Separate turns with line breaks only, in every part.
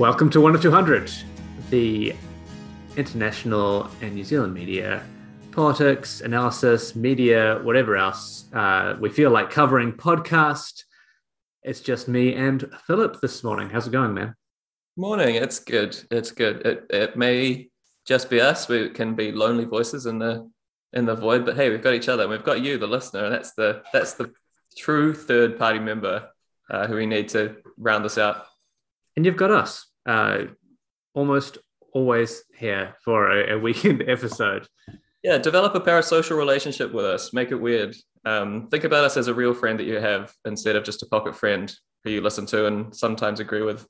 Welcome to 1 of 200, the international and New Zealand media, politics, analysis, media, whatever else uh, we feel like covering podcast. It's just me and Philip this morning. How's it going, man?
Morning. It's good. It's good. It, it may just be us. We can be lonely voices in the in the void, but hey, we've got each other. We've got you, the listener, and that's the that's the true third party member uh, who we need to round this out.
And you've got us, uh, almost always here for a, a weekend episode.
Yeah, develop a parasocial relationship with us. Make it weird. Um, think about us as a real friend that you have instead of just a pocket friend who you listen to and sometimes agree with.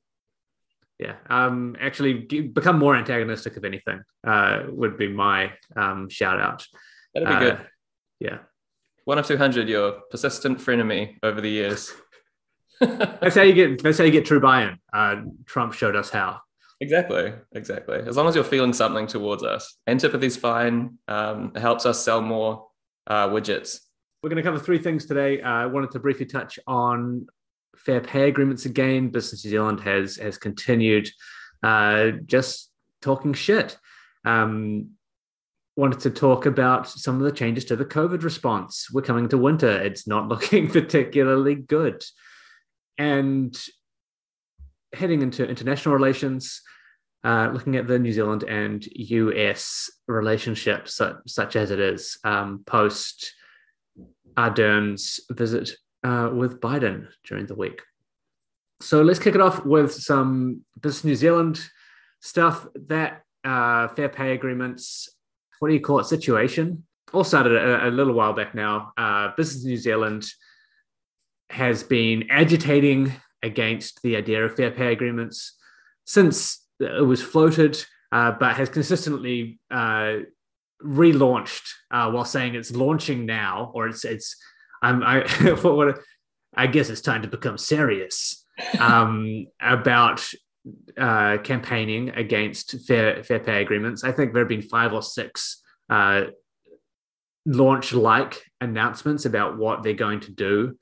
Yeah, um, actually, become more antagonistic if anything. Uh, would be my um, shout out.
That'd be uh, good.
Yeah.
One of two hundred, your persistent frenemy over the years.
that's how you get. That's how you get true buy-in. Uh, Trump showed us how.
Exactly, exactly. As long as you're feeling something towards us, antipathy's fine. Um, it helps us sell more uh, widgets.
We're going to cover three things today. Uh, I wanted to briefly touch on fair pay agreements again. Business New Zealand has has continued uh, just talking shit. Um, wanted to talk about some of the changes to the COVID response. We're coming to winter; it's not looking particularly good, and heading into international relations. Uh, looking at the New Zealand and US relationship, such, such as it is um, post Ardern's visit uh, with Biden during the week. So let's kick it off with some Business New Zealand stuff. That uh, fair pay agreements, what do you call it, situation, all started a, a little while back now. Uh, Business New Zealand has been agitating against the idea of fair pay agreements since it was floated, uh, but has consistently uh, relaunched uh, while saying it's launching now, or it's it's. I'm I what, what I guess it's time to become serious um, about uh, campaigning against fair fair pay agreements. I think there have been five or six uh, launch like announcements about what they're going to do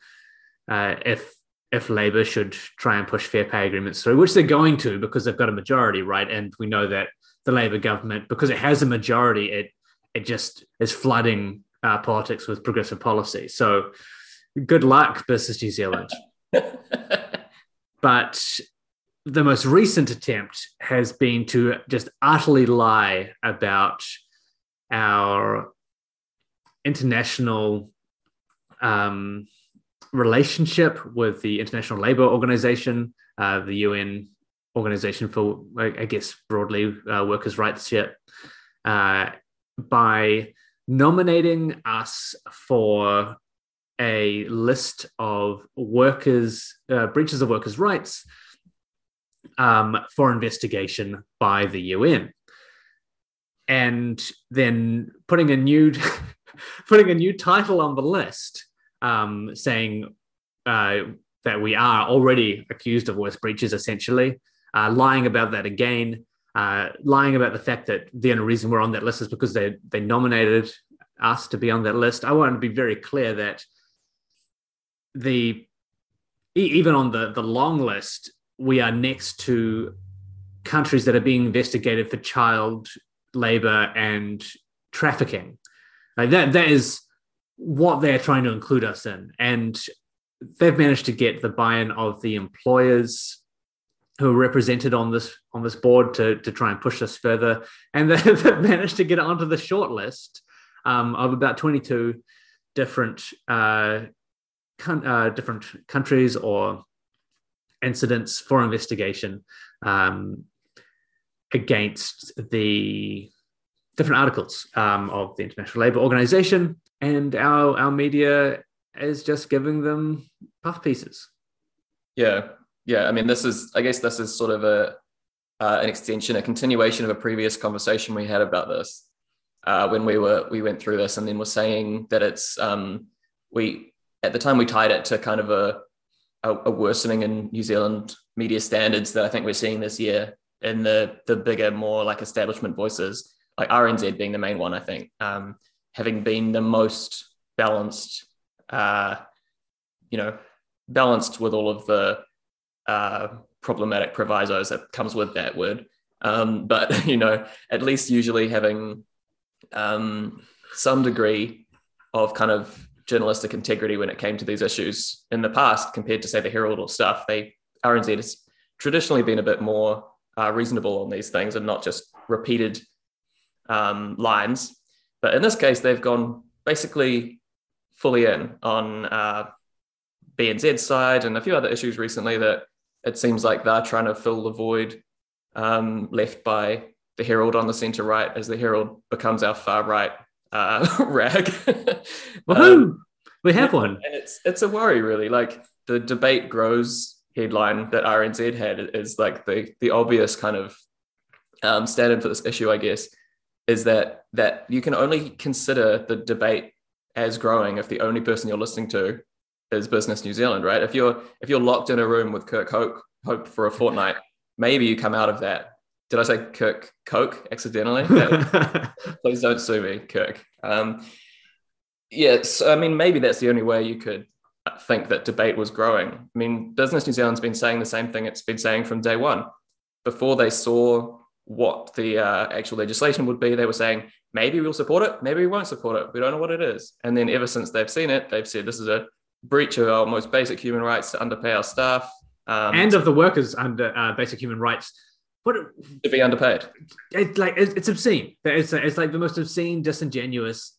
uh, if if Labor should try and push fair pay agreements through, which they're going to because they've got a majority, right? And we know that the Labor government, because it has a majority, it it just is flooding uh, politics with progressive policy. So good luck, Business New Zealand. but the most recent attempt has been to just utterly lie about our international um, relationship with the International Labour Organization, uh, the UN organization for, I guess, broadly uh, workers' rights, uh, by nominating us for a list of workers, uh, breaches of workers' rights um, for investigation by the UN. And then putting a new putting a new title on the list um, saying uh, that we are already accused of worse breaches, essentially, uh, lying about that again, uh, lying about the fact that the only reason we're on that list is because they they nominated us to be on that list. I want to be very clear that the even on the the long list, we are next to countries that are being investigated for child labor and trafficking. Like that that is what they're trying to include us in. And they've managed to get the buy-in of the employers who are represented on this on this board to, to try and push this further. And they've managed to get it onto the short list um, of about 22 different uh, con- uh, different countries or incidents for investigation um, against the different articles um, of the International Labour Organization and our our media is just giving them puff pieces.
Yeah, yeah. I mean, this is I guess this is sort of a uh, an extension, a continuation of a previous conversation we had about this uh, when we were we went through this, and then we're saying that it's um, we at the time we tied it to kind of a, a, a worsening in New Zealand media standards that I think we're seeing this year in the the bigger, more like establishment voices, like RNZ being the main one. I think. Um, having been the most balanced, uh, you know, balanced with all of the uh, problematic provisos that comes with that word. Um, but you know, at least usually having um, some degree of kind of journalistic integrity when it came to these issues in the past, compared to say the Herald or stuff. They RNZ has traditionally been a bit more uh, reasonable on these things and not just repeated um, lines. But in this case, they've gone basically fully in on uh, BNZ's side and a few other issues recently that it seems like they're trying to fill the void um, left by the Herald on the centre right as the Herald becomes our far right uh, rag.
um, we have one,
and it's it's a worry really. Like the debate grows headline that RNZ had is like the the obvious kind of um, standard for this issue, I guess, is that that you can only consider the debate as growing if the only person you're listening to is Business New Zealand, right? If you're if you're locked in a room with Kirk Hope, Hope for a fortnight, maybe you come out of that. Did I say Kirk Coke accidentally? Please don't sue me, Kirk. Um, yes, I mean maybe that's the only way you could think that debate was growing. I mean, Business New Zealand's been saying the same thing it's been saying from day one. Before they saw what the uh, actual legislation would be, they were saying maybe we'll support it, maybe we won't support it. We don't know what it is. And then ever since they've seen it, they've said this is a breach of our most basic human rights to underpay our staff
um, and of the workers under uh, basic human rights.
What to be underpaid?
It's like it's obscene. It's it's like the most obscene, disingenuous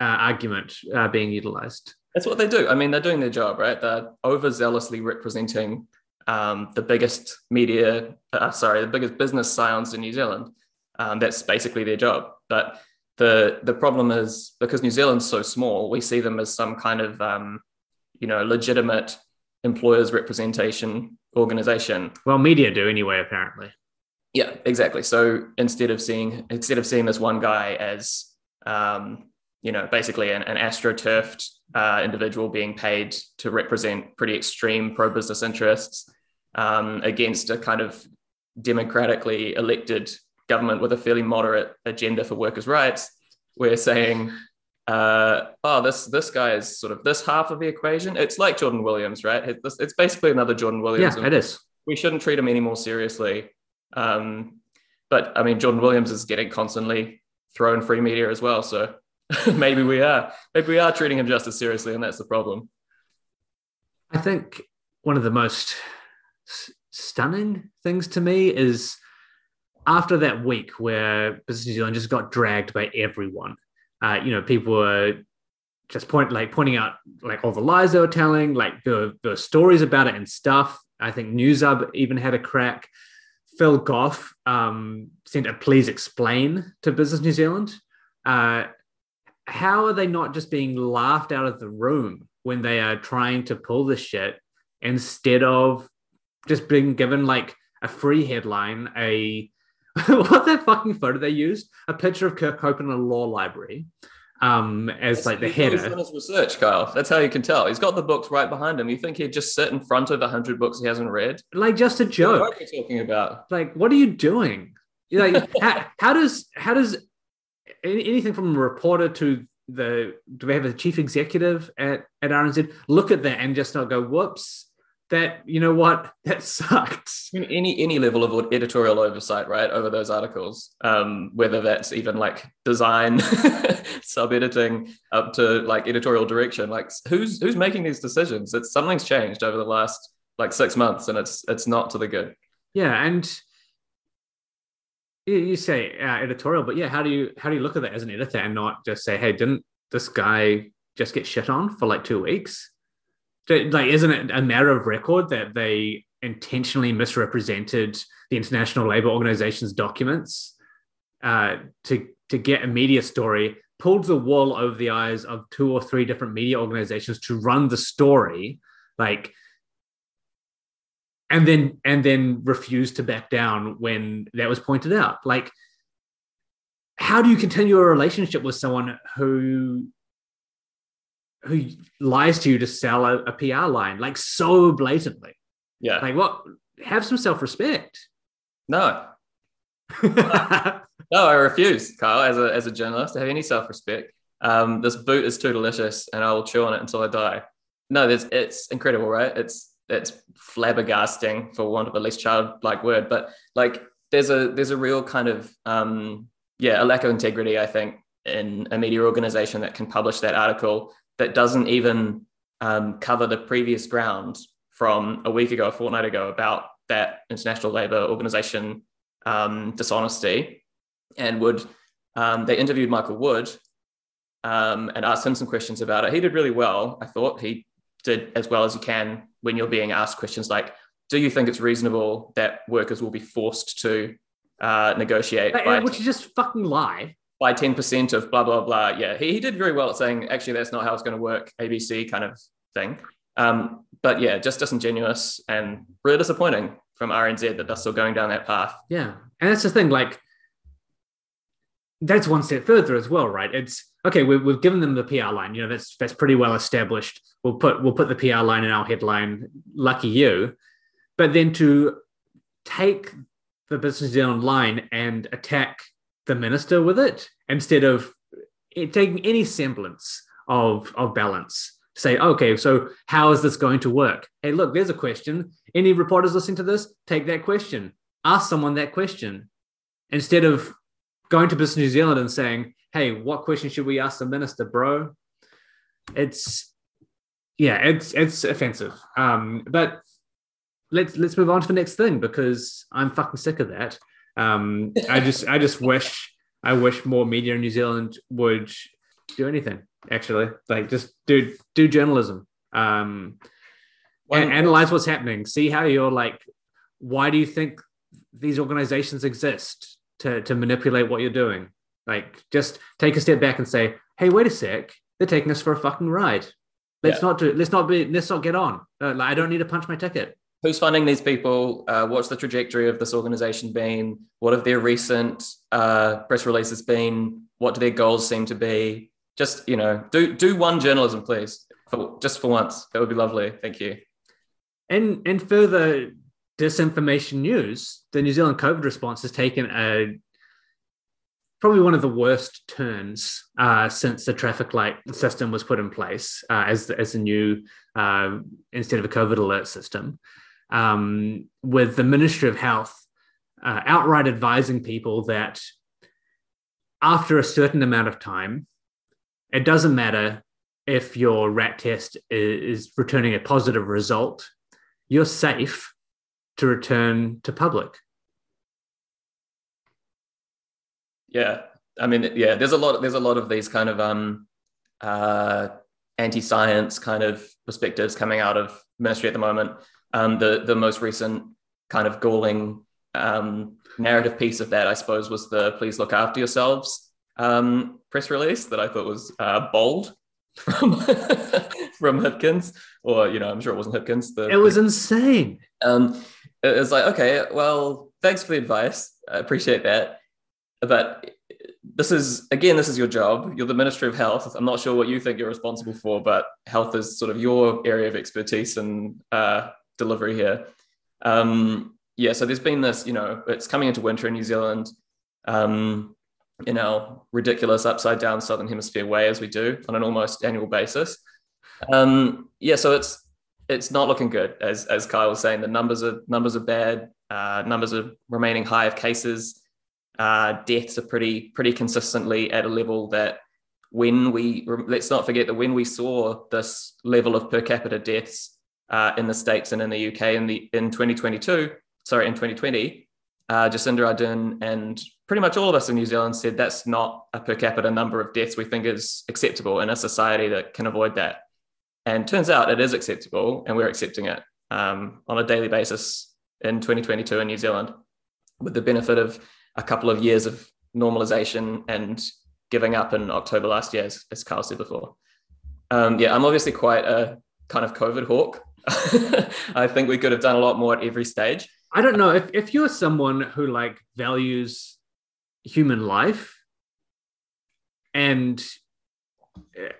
uh, argument uh, being utilized.
That's what they do. I mean, they're doing their job, right? They're overzealously representing um, the biggest media, uh, sorry, the biggest business scions in New Zealand. Um, that's basically their job. But the the problem is because New Zealand's so small, we see them as some kind of um, you know legitimate employers representation organization.
Well, media do anyway, apparently.
Yeah, exactly. So instead of seeing instead of seeing this one guy as um, you know basically an, an astroturfed uh, individual being paid to represent pretty extreme pro business interests um, against a kind of democratically elected government with a fairly moderate agenda for workers' rights, we're saying, uh, oh, this this guy is sort of this half of the equation. It's like Jordan Williams, right? It's, it's basically another Jordan Williams.
Yeah, it is.
We shouldn't treat him any more seriously. Um, but I mean, Jordan Williams is getting constantly thrown free media as well. So maybe we are. Maybe we are treating him just as seriously, and that's the problem.
I think one of the most stunning things to me is after that week where Business New Zealand just got dragged by everyone. Uh, you know, people were just point like pointing out like all the lies they were telling, like the the stories about it and stuff. I think Newshub even had a crack. Phil Goff um, sent a please explain to Business New Zealand. Uh, how are they not just being laughed out of the room when they are trying to pull this shit instead of just being given like a free headline, a what that fucking photo they used, a picture of Kirk Hope in a law library, um, as That's like the header.
He's done his research, Kyle. That's how you can tell. He's got the books right behind him. You think he'd just sit in front of a hundred books he hasn't read?
Like just a joke.
What are you talking about?
Like, what are you doing? Like, how, how does how does anything from a reporter to the do we have a chief executive at at RNZ look at that and just not go whoops that you know what? That sucks.
Any any level of editorial oversight right over those articles um, whether that's even like design sub editing up to like editorial direction like who's who's making these decisions? It's something's changed over the last like six months and it's it's not to the good.
Yeah and you say uh, editorial, but yeah, how do you how do you look at that as an editor and not just say, hey, didn't this guy just get shit on for like two weeks? Like, isn't it a matter of record that they intentionally misrepresented the International Labour Organization's documents uh, to to get a media story, pulled the wool over the eyes of two or three different media organizations to run the story, like and then and then refused to back down when that was pointed out? Like how do you continue a relationship with someone who who lies to you to sell a, a pr line like so blatantly.
Yeah.
Like what? Have some self-respect.
No. No i refuse kyle as a, as a journalist to have any self-respect. Um, this boot is too delicious and i will chew on it until i die. No it's incredible right? It's it's flabbergasting for want of a less childlike word. But like there's a there's a real kind of um yeah a lack of integrity i think in a media organization that can publish that article that doesn't even um, cover the previous ground from a week ago a fortnight ago about that international labor organization um, dishonesty and would um, they interviewed michael wood um, and asked him some questions about it he did really well i thought he did as well as you can when you're being asked questions like, do you think it's reasonable that workers will be forced to uh, negotiate?
By, which is just fucking lie.
By 10% of blah, blah, blah. Yeah, he, he did very well at saying, actually, that's not how it's going to work, ABC kind of thing. Um, but yeah, just disingenuous and really disappointing from RNZ that they're still going down that path.
Yeah. And that's the thing, like, that's one step further as well, right? It's okay. We've, we've given them the PR line. You know, that's that's pretty well established. We'll put we'll put the PR line in our headline. Lucky you. But then to take the Business New Zealand line and attack the minister with it instead of taking any semblance of of balance. Say, okay, so how is this going to work? Hey, look, there's a question. Any reporters listening to this, take that question. Ask someone that question instead of going to Business New Zealand and saying, "Hey, what question should we ask the minister, bro?" It's yeah, it's it's offensive. Um, but let's let's move on to the next thing because I'm fucking sick of that. Um, I just I just wish I wish more media in New Zealand would do anything. Actually, like just do do journalism. Um, and analyze what's happening. See how you're like. Why do you think these organizations exist? to to manipulate what you're doing. Like just take a step back and say, "Hey, wait a sec, they're taking us for a fucking ride. Let's yeah. not do. Let's not be. Let's not get on. Uh, like, I don't need to punch my ticket."
Who's funding these people? Uh, what's the trajectory of this organization been? What have their recent uh, press releases been? What do their goals seem to be? Just you know, do do one journalism, please, for, just for once. That would be lovely. Thank you.
And and further disinformation news, the New Zealand COVID response has taken a probably one of the worst turns uh, since the traffic light system was put in place uh, as as a new uh, instead of a COVID alert system, um, with the Ministry of Health uh, outright advising people that after a certain amount of time, it doesn't matter if your rat test is returning a positive result, you're safe to return to public.
Yeah, I mean, yeah, there's a lot. There's a lot of these kind of um, uh, anti-science kind of perspectives coming out of ministry at the moment. Um, the the most recent kind of galling um, narrative piece of that, I suppose, was the "Please look after yourselves" um, press release that I thought was uh, bold from from Hipkins, or you know, I'm sure it wasn't Hipkins.
The, it was the, insane.
Um, was like, okay, well, thanks for the advice. I appreciate that. But this is, again, this is your job. You're the Ministry of Health. I'm not sure what you think you're responsible for, but health is sort of your area of expertise and uh, delivery here. Um, yeah, so there's been this, you know, it's coming into winter in New Zealand. Um, in our ridiculous upside down southern hemisphere way as we do on an almost annual basis um, yeah so it's it's not looking good. As as Kyle was saying, the numbers are numbers are bad. Uh, numbers are remaining high of cases. Uh, deaths are pretty pretty consistently at a level that when we let's not forget that when we saw this level of per capita deaths uh, in the states and in the UK in the in 2022, sorry in 2020, uh, Jacinda Ardern and pretty much all of us in New Zealand said that's not a per capita number of deaths we think is acceptable in a society that can avoid that. And turns out it is acceptable, and we're accepting it um, on a daily basis in 2022 in New Zealand, with the benefit of a couple of years of normalization and giving up in October last year, as, as Carl said before. Um, yeah, I'm obviously quite a kind of COVID hawk. I think we could have done a lot more at every stage.
I don't know if, if you're someone who like values human life and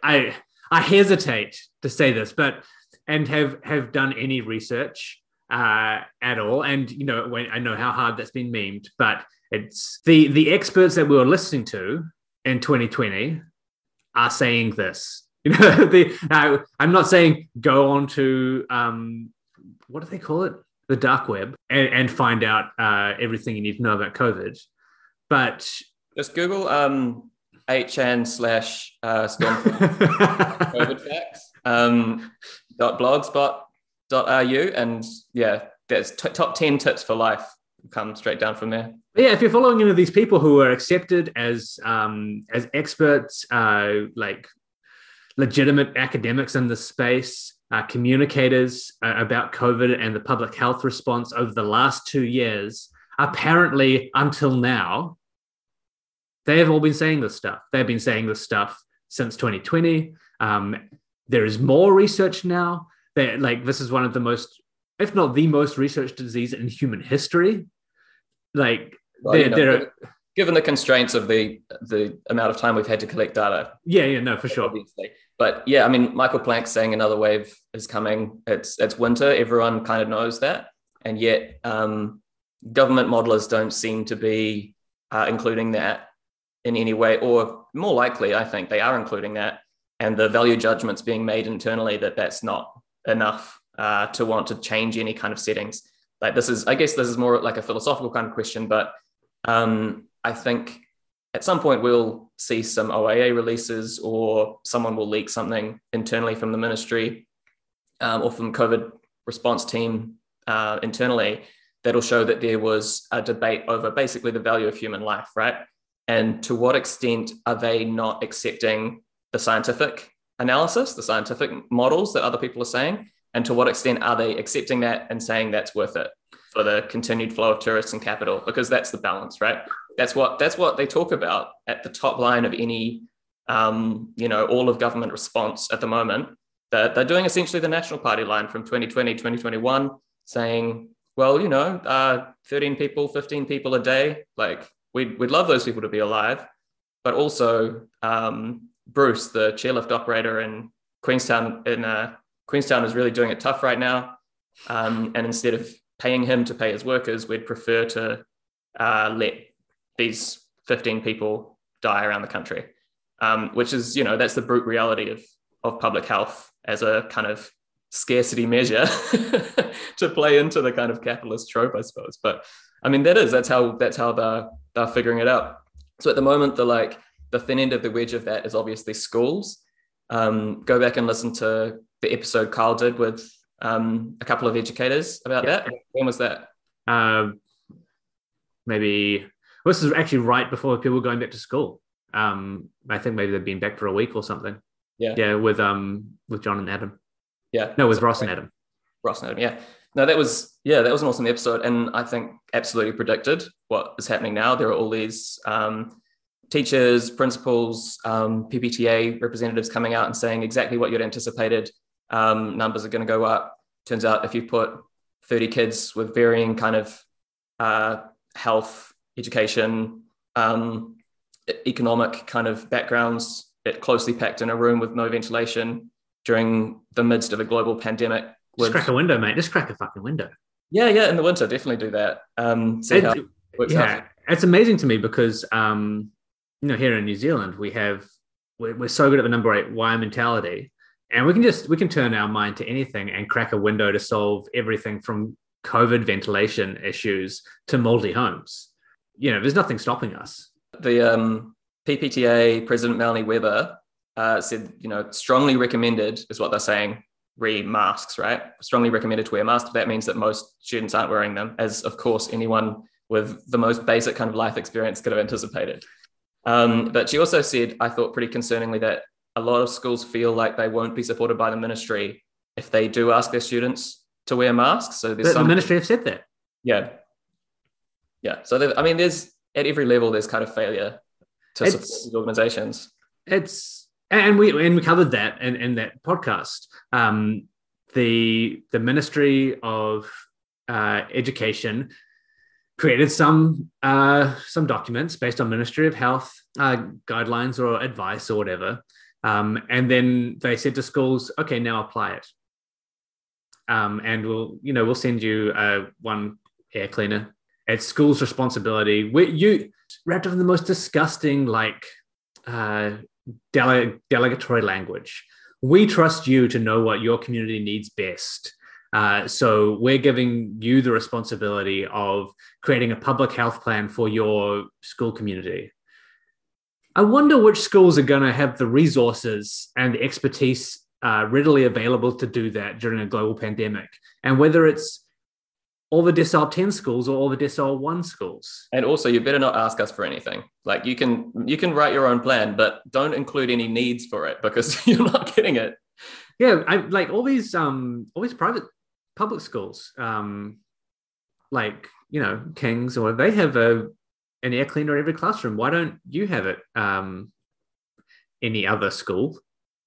I I hesitate to say this, but and have have done any research uh, at all. And you know, when, I know how hard that's been memed, but it's the the experts that we were listening to in 2020 are saying this. You know, the, I'm not saying go on to um, what do they call it? The dark web, and, and find out uh, everything you need to know about COVID. But
just Google um, hn slash uh, storm COVID facts um, dot blogspot dot ru and yeah, there's t- top ten tips for life. Come straight down from there.
Yeah, if you're following any of these people who are accepted as um, as experts, uh, like legitimate academics in the space, uh, communicators uh, about COVID and the public health response over the last two years, apparently until now, they have all been saying this stuff. They've been saying this stuff since 2020. Um, there is more research now. They like this is one of the most, if not the most researched disease in human history. Like well,
you know, given the constraints of the the amount of time we've had to collect data.
Yeah, yeah, no, for sure.
Obviously. But yeah, I mean, Michael Plank saying another wave is coming. It's it's winter. Everyone kind of knows that, and yet um, government modelers don't seem to be uh, including that in any way, or more likely, I think they are including that, and the value judgments being made internally that that's not enough uh, to want to change any kind of settings. Like this is, I guess, this is more like a philosophical kind of question, but um, I think at some point we'll see some OIA releases or someone will leak something internally from the ministry um, or from COVID response team uh, internally that'll show that there was a debate over basically the value of human life, right? And to what extent are they not accepting the scientific analysis, the scientific models that other people are saying? And to what extent are they accepting that and saying that's worth it for the continued flow of tourists and capital? Because that's the balance, right? That's what that's what they talk about at the top line of any, um, you know, all of government response at the moment. That they're doing essentially the National Party line from 2020, 2021, saying, well, you know, uh, 13 people, 15 people a day, like we'd, we'd love those people to be alive. But also, um, Bruce, the chairlift operator in Queenstown, in uh, Queenstown, is really doing it tough right now. Um, and instead of paying him to pay his workers, we'd prefer to uh, let these 15 people die around the country, um, which is, you know, that's the brute reality of, of public health as a kind of scarcity measure to play into the kind of capitalist trope, I suppose. But I mean, that is, that's how, that's how they're, they're figuring it out. So at the moment, the like, the thin end of the wedge of that is obviously schools. Um, go back and listen to the episode Kyle did with um, a couple of educators about yeah. that. When was that?
Um, maybe this is actually right before people were going back to school. Um, I think maybe they've been back for a week or something.
Yeah.
Yeah, with um with John and Adam.
Yeah.
No, with Ross and Adam.
Ross and Adam, yeah. No, that was yeah, that was an awesome episode. And I think absolutely predicted what is happening now. There are all these um, teachers, principals, um, PPTA representatives coming out and saying exactly what you'd anticipated. Um, numbers are going to go up. Turns out if you put 30 kids with varying kind of uh, health education, um, economic kind of backgrounds, it closely packed in a room with no ventilation during the midst of a global pandemic.
Just crack a window, mate. Just crack a fucking window.
Yeah, yeah. In the winter, definitely do that. Um, see how
it works yeah, out. it's amazing to me because um, you know here in New Zealand we have we're, we're so good at the number eight wire mentality, and we can just we can turn our mind to anything and crack a window to solve everything from COVID ventilation issues to moldy homes you know, there's nothing stopping us.
The um, PPTA President Melanie Webber uh, said, you know, strongly recommended is what they're saying. Re masks, right? Strongly recommended to wear masks. That means that most students aren't wearing them, as of course anyone with the most basic kind of life experience could have anticipated. Um, but she also said, I thought pretty concerningly that a lot of schools feel like they won't be supported by the ministry if they do ask their students to wear masks. So there's
the,
some
the ministry have said that.
Yeah, yeah. So I mean, there's at every level there's kind of failure to it's, support these organizations.
It's and we and we covered that in, in that podcast. Um, the the Ministry of uh, Education created some uh, some documents based on Ministry of Health uh, guidelines or advice or whatever, um, and then they said to schools, "Okay, now apply it." Um, and we'll you know we'll send you uh, one air cleaner it's school's responsibility. We, you wrapped up in the most disgusting, like, uh, dele- delegatory language. We trust you to know what your community needs best. Uh, so we're giving you the responsibility of creating a public health plan for your school community. I wonder which schools are going to have the resources and the expertise uh, readily available to do that during a global pandemic, and whether it's all the decile 10 schools or all the decile 1 schools.
And also you better not ask us for anything. Like you can you can write your own plan but don't include any needs for it because you're not getting it.
Yeah i like all these um all these private public schools um like you know kings or they have a an air cleaner in every classroom. Why don't you have it um any other school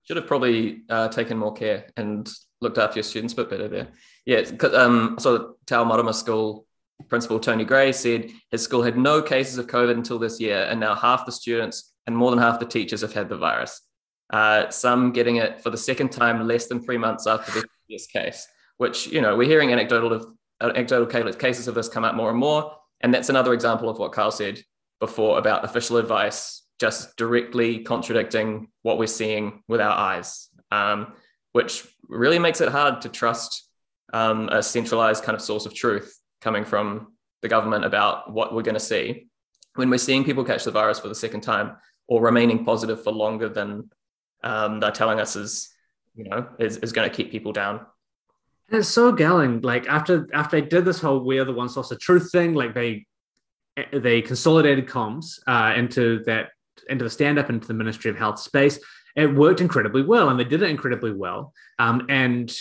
should have probably uh, taken more care and looked after your students a bit better there. Yeah, um, so Tau Marama School principal Tony Gray said his school had no cases of COVID until this year, and now half the students and more than half the teachers have had the virus. Uh, some getting it for the second time less than three months after the previous case, which you know we're hearing anecdotal of anecdotal cases of this come out more and more, and that's another example of what Kyle said before about official advice just directly contradicting what we're seeing with our eyes. Um, which really makes it hard to trust um, a centralized kind of source of truth coming from the government about what we're going to see when we're seeing people catch the virus for the second time or remaining positive for longer than um, they're telling us is you know is, is going to keep people down
and it's so galling like after after they did this whole we're the one source of truth thing like they they consolidated comms uh, into that into the stand up into the ministry of health space it worked incredibly well and they did it incredibly well. Um, and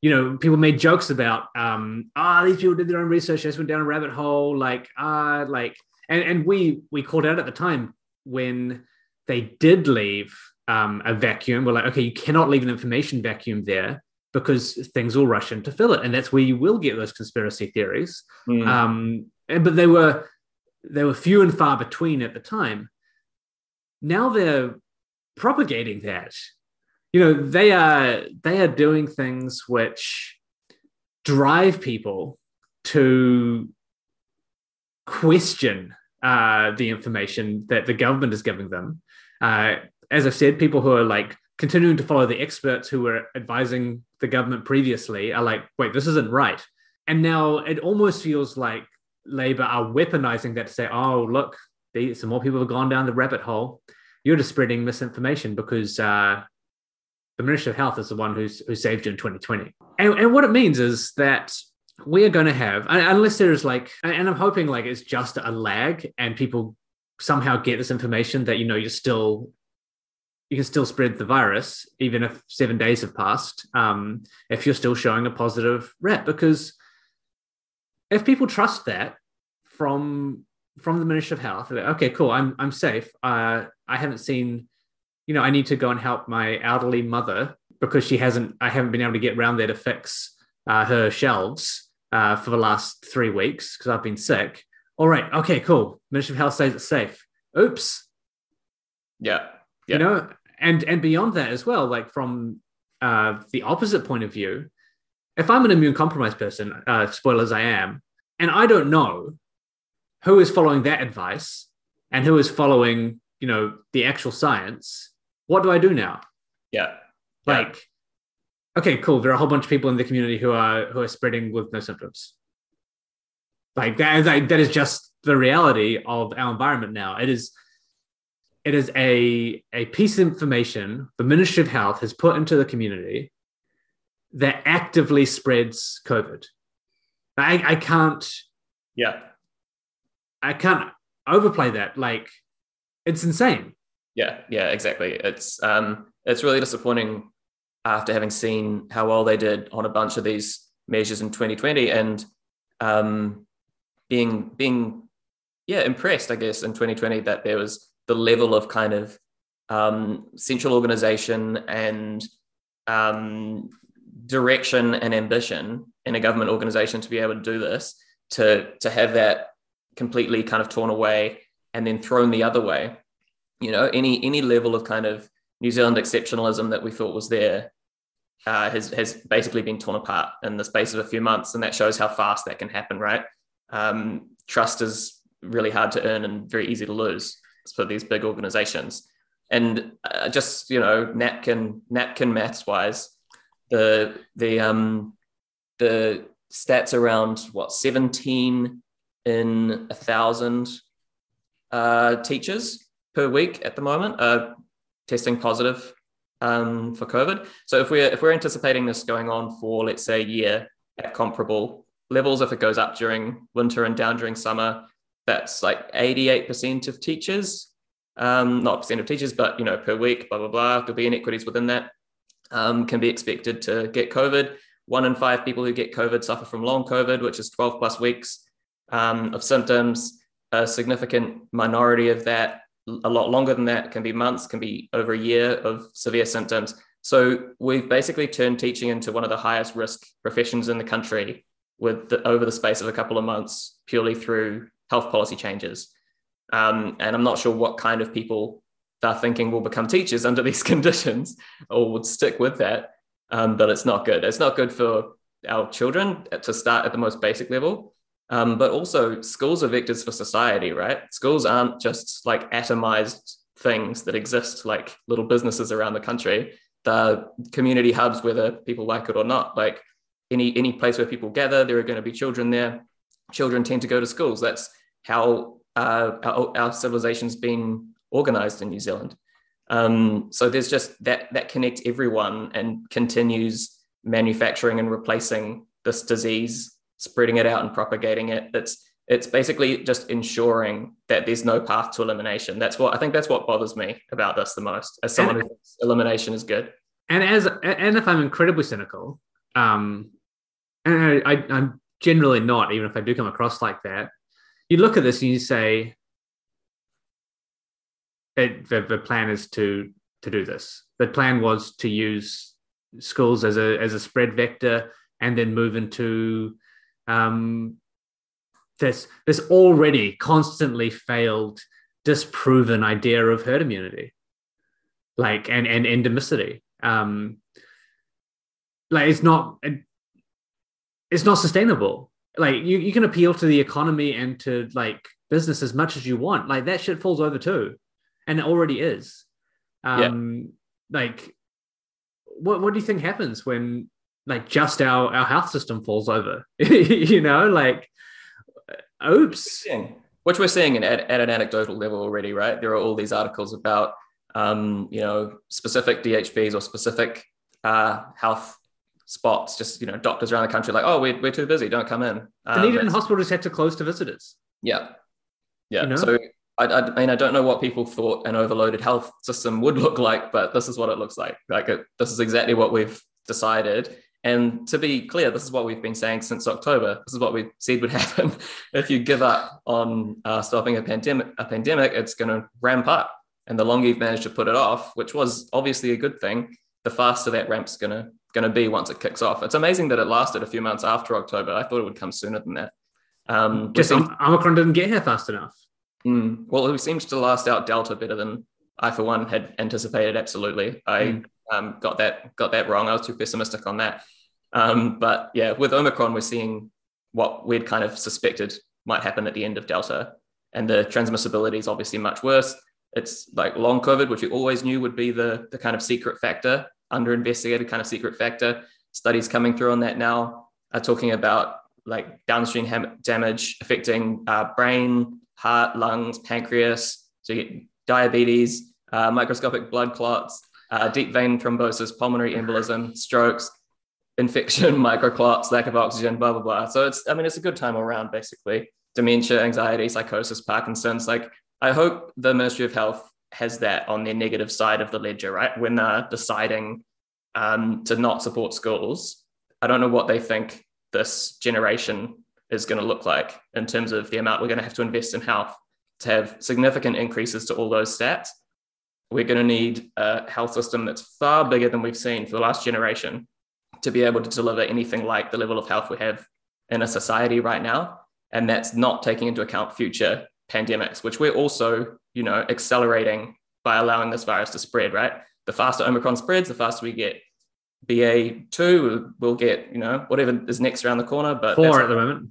you know people made jokes about um ah oh, these people did their own research they just went down a rabbit hole like ah uh, like and and we we called out at the time when they did leave um, a vacuum we're like okay you cannot leave an information vacuum there because things will rush in to fill it and that's where you will get those conspiracy theories. Mm. um and, but they were they were few and far between at the time now they're propagating that. You know, they are they are doing things which drive people to question uh, the information that the government is giving them. Uh, as I've said, people who are like continuing to follow the experts who were advising the government previously are like, wait, this isn't right. And now it almost feels like Labour are weaponizing that to say, oh, look, some more people have gone down the rabbit hole you're just spreading misinformation because uh, the Ministry of Health is the one who's who saved you in 2020. And, and what it means is that we are going to have, unless there's like, and I'm hoping like it's just a lag and people somehow get this information that you know you're still you can still spread the virus even if seven days have passed um, if you're still showing a positive rep because if people trust that from from the Ministry of Health. Okay, cool. I'm I'm safe. Uh, I haven't seen, you know, I need to go and help my elderly mother because she hasn't. I haven't been able to get around there to fix uh, her shelves uh, for the last three weeks because I've been sick. All right. Okay. Cool. Ministry of Health says it's safe. Oops.
Yeah.
yeah. You know, and and beyond that as well, like from uh, the opposite point of view, if I'm an immune compromised person, uh, spoilers I am, and I don't know who is following that advice and who is following, you know, the actual science, what do I do now?
Yeah.
Like, yeah. okay, cool. There are a whole bunch of people in the community who are who are spreading with no symptoms. Like that, that, that is just the reality of our environment now. It is it is a, a piece of information the Ministry of Health has put into the community that actively spreads COVID. I, I can't
yeah
I can't overplay that. Like, it's insane.
Yeah, yeah, exactly. It's um, it's really disappointing after having seen how well they did on a bunch of these measures in 2020 and um, being being yeah impressed, I guess, in 2020 that there was the level of kind of um, central organization and um, direction and ambition in a government organization to be able to do this to to have that completely kind of torn away and then thrown the other way. You know, any any level of kind of New Zealand exceptionalism that we thought was there uh, has has basically been torn apart in the space of a few months, and that shows how fast that can happen. Right? Um, trust is really hard to earn and very easy to lose for these big organizations. And uh, just you know, napkin napkin maths wise, the the um the stats around what 17 in a thousand uh, teachers per week at the moment are testing positive um, for COVID. So if we're if we're anticipating this going on for let's say a year at comparable levels, if it goes up during winter and down during summer, that's like 88% of teachers, um, not percent of teachers, but you know per week, blah blah blah. There'll be inequities within that. Um, can be expected to get COVID. One in five people who get COVID suffer from long COVID, which is 12 plus weeks um, of symptoms. A significant minority of that a lot longer than that, can be months, can be over a year of severe symptoms. So we've basically turned teaching into one of the highest risk professions in the country with the, over the space of a couple of months, purely through health policy changes. Um, and I'm not sure what kind of people are thinking will become teachers under these conditions or would stick with that. Um, but it's not good. It's not good for our children to start at the most basic level. Um, but also, schools are vectors for society, right? Schools aren't just like atomized things that exist like little businesses around the country. They're community hubs, whether people like it or not. Like any any place where people gather, there are going to be children there. Children tend to go to schools. That's how uh, our, our civilization's been organized in New Zealand. Um, so there's just that that connects everyone and continues manufacturing and replacing this disease spreading it out and propagating it. It's it's basically just ensuring that there's no path to elimination. That's what I think. That's what bothers me about this the most. As someone and, who thinks elimination is good,
and as and if I'm incredibly cynical, um, and I, I, I'm generally not, even if I do come across like that. You look at this and you say, it, the, the plan is to to do this. The plan was to use schools as a as a spread vector and then move into um, this this already constantly failed, disproven idea of herd immunity, like and and endemicity. Um, like it's not it's not sustainable. Like you, you can appeal to the economy and to like business as much as you want. Like that shit falls over too, and it already is. Um, yeah. Like, what what do you think happens when like just our our health system falls over you know like oops
which we're seeing at, at an anecdotal level already right there are all these articles about um, you know specific dhbs or specific uh, health spots just you know doctors around the country like oh we're, we're too busy don't come in
um, and even hospitals had to close to visitors
yeah yeah you know? so I, I, mean, I don't know what people thought an overloaded health system would look like, but this is what it looks like. Like, it, this is exactly what we've decided. And to be clear, this is what we've been saying since October. This is what we said would happen. if you give up on uh, stopping a pandemic, a pandemic, it's going to ramp up. And the longer you've managed to put it off, which was obviously a good thing, the faster that ramp's going to going to be once it kicks off. It's amazing that it lasted a few months after October. I thought it would come sooner than that.
Um, Just Omicron didn't get here fast enough.
Mm, well, it seems to last out Delta better than I, for one, had anticipated. Absolutely, I mm. um, got that got that wrong. I was too pessimistic on that. Um, but yeah, with Omicron, we're seeing what we'd kind of suspected might happen at the end of Delta. And the transmissibility is obviously much worse. It's like long COVID, which we always knew would be the, the kind of secret factor, under investigated kind of secret factor. Studies coming through on that now are talking about like downstream damage affecting uh, brain, heart, lungs, pancreas. So you get diabetes, uh, microscopic blood clots, uh, deep vein thrombosis, pulmonary embolism, strokes, infection, microclots, lack of oxygen, blah, blah, blah. So it's, I mean, it's a good time around, basically. Dementia, anxiety, psychosis, Parkinson's. Like, I hope the Ministry of Health has that on their negative side of the ledger, right? When they're deciding um, to not support schools, I don't know what they think this generation is going to look like in terms of the amount we're going to have to invest in health to have significant increases to all those stats. We're going to need a health system that's far bigger than we've seen for the last generation to be able to deliver anything like the level of health we have in a society right now. And that's not taking into account future pandemics, which we're also, you know, accelerating by allowing this virus to spread, right? The faster Omicron spreads, the faster we get BA2, we'll get, you know, whatever is next around the corner. But
four at the moment.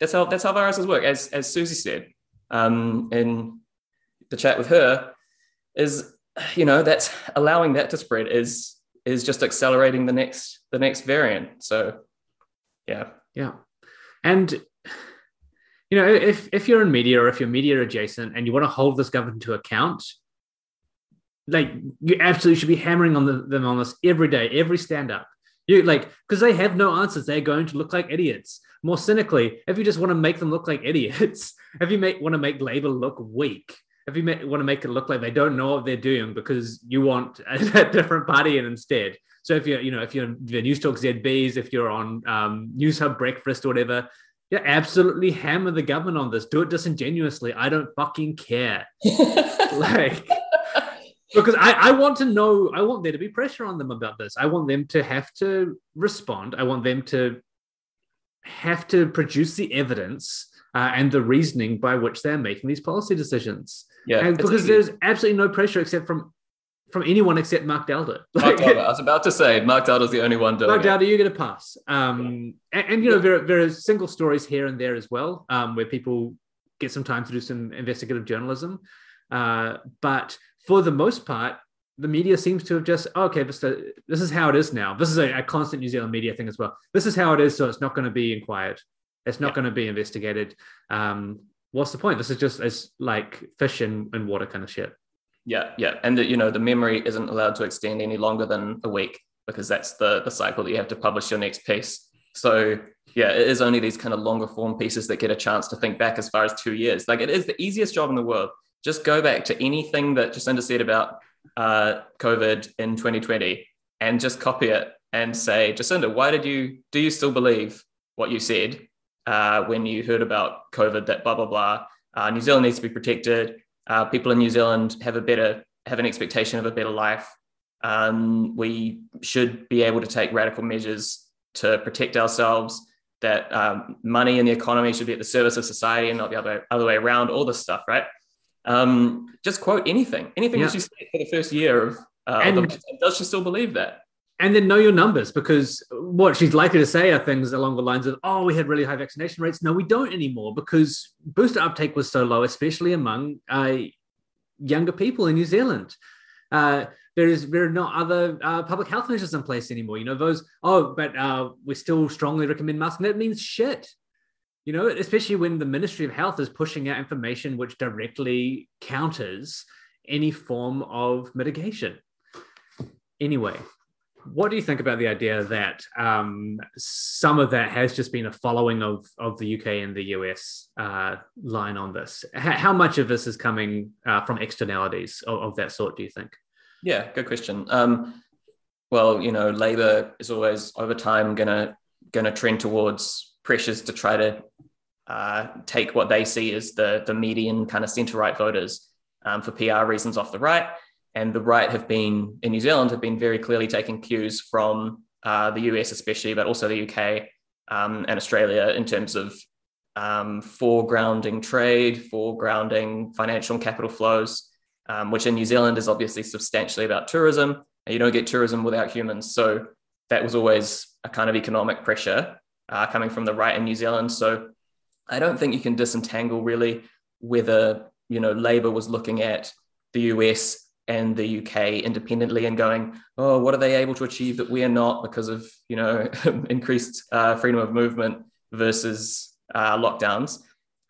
That's how that's how viruses work. As as Siouxsie said um, in the chat with her, is you know, that's allowing that to spread is is just accelerating the next the next variant. So Yeah.
Yeah. And you know, if if you're in media or if you're media adjacent and you want to hold this government to account, like you absolutely should be hammering on the, them on this every day, every stand up. You like because they have no answers. They're going to look like idiots. More cynically, if you just want to make them look like idiots, if you make want to make Labor look weak, if you want to make it look like they don't know what they're doing because you want a, a different party in instead. So if you're, you know, if you're the Newstalk ZBs, if you're on um, Newshub Breakfast or whatever, yeah, absolutely hammer the government on this. Do it disingenuously. I don't fucking care. like because I, I want to know, I want there to be pressure on them about this. I want them to have to respond. I want them to have to produce the evidence uh, and the reasoning by which they're making these policy decisions.
Yeah,
and because there's absolutely no pressure except from from anyone except Marc Daalder.
Marc Daalder. I was about to say Marc Daalder's the only one doing
Mark
it.
Daalder, you get a pass. Um, and, and, you know there are, there are single stories here and there as well um, where people get some time to do some investigative journalism. Uh, but for the most part, the media seems to have just oh, okay, this, this is how it is now. This is a, a, constant New Zealand media thing as well. This is how it is, so it's not going to be inquired. It's not yeah. going to be investigated. Um, what's the point? This is just as like fish in, in water kind of shit.
Yeah, yeah, and the, you know the memory isn't allowed to extend any longer than a week because that's the the cycle that you have to publish your next piece. So yeah, it is only these kind of longer form pieces that get a chance to think back as far as two years. Like it is the easiest job in the world. Just go back to anything that Jacinda said about uh, COVID in 2020 and just copy it and say, Jacinda, why did you do you still believe what you said uh, when you heard about COVID? That blah blah blah. Uh, New Zealand needs to be protected uh, people in New Zealand have a better have an expectation of a better life. Um, we should be able to take radical measures to protect ourselves. That um, money in the economy should be at the service of society and not the other other way around. All this stuff, right? Um, just quote anything, anything yeah. that she said for the first year of. Uh, and, the, does she still believe that?
And then know your numbers because what she's likely to say are things along the lines of, oh, we had really high vaccination rates. No, we don't anymore because booster uptake was so low, especially among uh, younger people in New Zealand. Uh, there is there are no other uh, public health measures in place anymore. You know those. Oh, but uh, we still strongly recommend masking. That means shit. You know, especially when the Ministry of Health is pushing out information which directly counters any form of mitigation. Anyway, what do you think about the idea that um, some of that has just been a following of, of the UK and the US uh, line on this? H- how much of this is coming uh, from externalities of, of, that sort, do you think?
Yeah, good question. Um, well, you know, Labour is always over time gonna gonna trend towards pressures to try to uh, take what they see as the the median kind of centre right voters um, for PR reasons off the right and the right have been in New Zealand have been very clearly taking cues from uh, the US, especially, but also the UK um, and Australia in terms of um, foregrounding trade, foregrounding financial and capital flows, um, which in New Zealand is obviously substantially about tourism. You don't get tourism without humans. So that was always a kind of economic pressure uh, coming from the right in New Zealand. So I don't think you can disentangle really whether you know Labor was looking at the US and the UK independently and going, oh, what are they able to achieve that we are not because of you know increased uh, freedom of movement versus uh, lockdowns,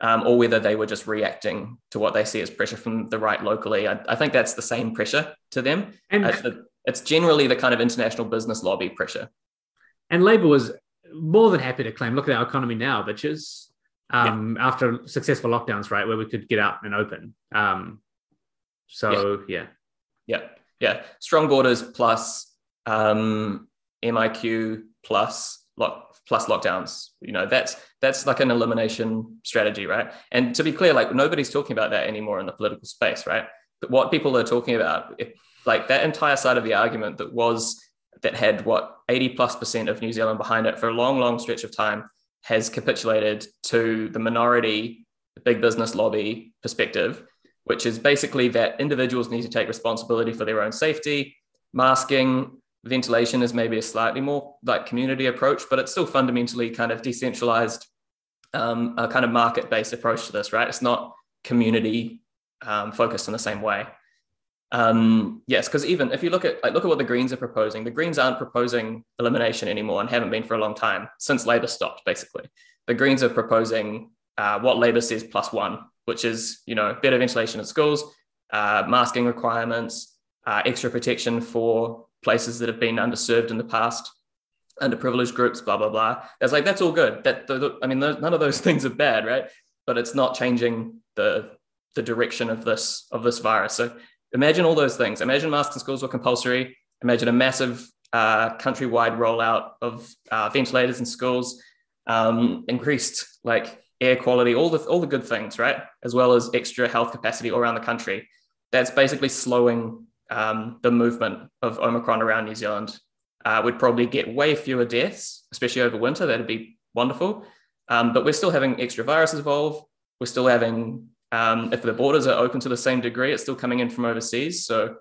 um, or whether they were just reacting to what they see as pressure from the right locally. I, I think that's the same pressure to them. And it's, the, it's generally the kind of international business lobby pressure.
And Labor was more than happy to claim, look at our economy now, bitches. Um, yeah. After successful lockdowns, right, where we could get out and open. Um, so yeah. yeah.
Yeah, yeah. Strong borders plus um, MIQ plus lock, plus lockdowns. You know, that's that's like an elimination strategy, right? And to be clear, like nobody's talking about that anymore in the political space, right? But what people are talking about, if, like that entire side of the argument that was that had what 80 plus percent of New Zealand behind it for a long, long stretch of time has capitulated to the minority, the big business lobby perspective which is basically that individuals need to take responsibility for their own safety. Masking, ventilation is maybe a slightly more like community approach, but it's still fundamentally kind of decentralized, um, a kind of market based approach to this, right? It's not community um, focused in the same way. Um, yes, because even if you look at like look at what the Greens are proposing, the Greens aren't proposing elimination anymore and haven't been for a long time since Labor stopped. Basically, the Greens are proposing uh, what Labor says plus one, which is you know better ventilation in schools, uh, masking requirements, uh, extra protection for places that have been underserved in the past, underprivileged groups, blah blah blah. It's like that's all good. That the, the, I mean, none of those things are bad, right? But it's not changing the the direction of this of this virus. So imagine all those things. Imagine masks in schools were compulsory. Imagine a massive uh, countrywide rollout of uh, ventilators in schools, um, increased like air quality, all the all the good things, right? As well as extra health capacity all around the country. That's basically slowing um, the movement of Omicron around New Zealand. Uh, we'd probably get way fewer deaths, especially over winter. That'd be wonderful. Um, but we're still having extra viruses evolve. We're still having, um, if the borders are open to the same degree, it's still coming in from overseas. So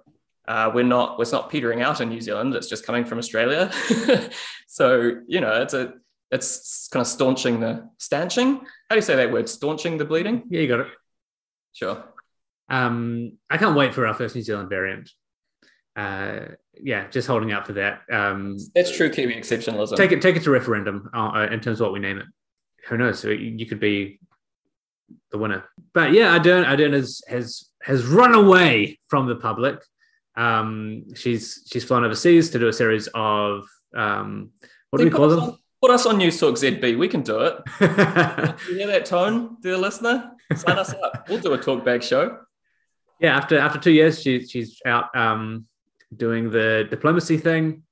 uh, we're not we're not petering out in New Zealand. It's just coming from Australia. so you know, it's a it's kind of staunching the stanching. How do you say that word? Staunching the bleeding.
Yeah, you got it.
Sure.
Um, I can't wait for our first New Zealand variant. Uh, yeah, just holding out for that. Um,
That's true Kiwi exceptionalism.
Take it, take it to referendum uh, in terms of what we name it. Who knows? You could be the winner. But yeah, Ardern, Ardern has has has run away from the public. Um, she's she's flown overseas to do a series of um, what do we call them?
Put us on News Talk ZB. We can do it. you hear that tone, dear listener? Sign us up. We'll do a talkback show.
Yeah, after after two years, she, she's out um, doing the diplomacy thing.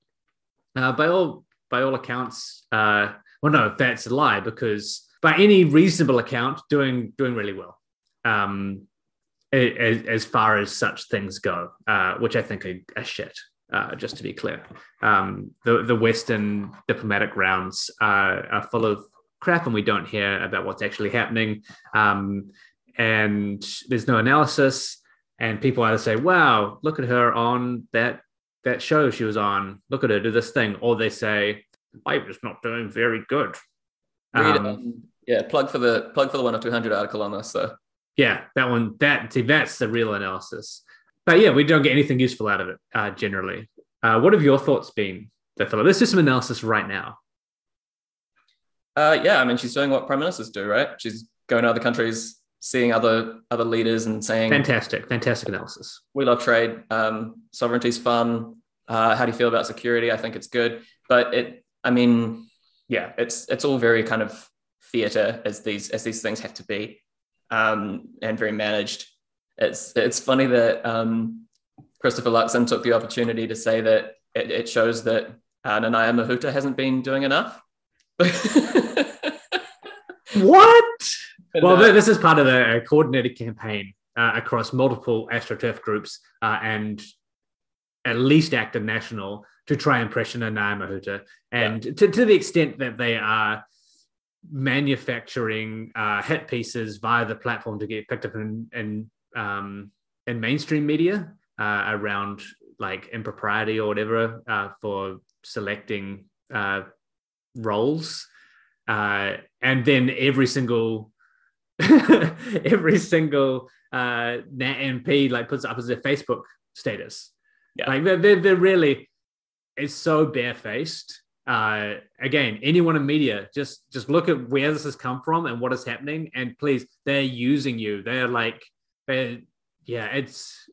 Uh, by all by all accounts, uh, well, no, that's a lie because by any reasonable account, doing doing really well. Um, as, as far as such things go, uh, which I think are, are shit. Uh, just to be clear, um, the the Western diplomatic rounds are, are, full of crap, and we don't hear about what's actually happening. Um, and there's no analysis and people either say, "Wow, look at her on that that show she was on. Look at her do this thing," or they say, "I was not doing very good."
Um, yeah, plug for the plug for the one of two hundred article on this. So
yeah, that one that see that's the real analysis. But yeah, we don't get anything useful out of it uh, generally. Uh, what have your thoughts been, Philip? Let's do some analysis right now.
Uh, yeah, I mean, she's doing what prime ministers do, right? She's going to other countries, seeing other other leaders and saying
fantastic fantastic analysis
we love trade um, sovereignty's fun uh, how do you feel about security i think it's good but it i mean yeah it's it's all very kind of theater as these as these things have to be um, and very managed it's it's funny that um, christopher luxon took the opportunity to say that it, it shows that uh, mahuta hasn't been doing enough
what well, uh, this is part of a, coordinated campaign uh, across multiple AstroTurf groups uh, and at least Active National to try and pressure Nanaia Mahuta. And yeah. to, to the extent that they are manufacturing uh, hit pieces via the platform to get picked up in, in, um, in mainstream media uh, around like impropriety or whatever uh, for selecting roles. and then every single every single uh, Nat MP like puts it up as a Facebook status. Yeah. Like they're, they're, they're really, it's so barefaced. Uh, again, anyone in media, just just look at where this has come from and what is happening, and please, they're using you. They're like, they're, yeah, it's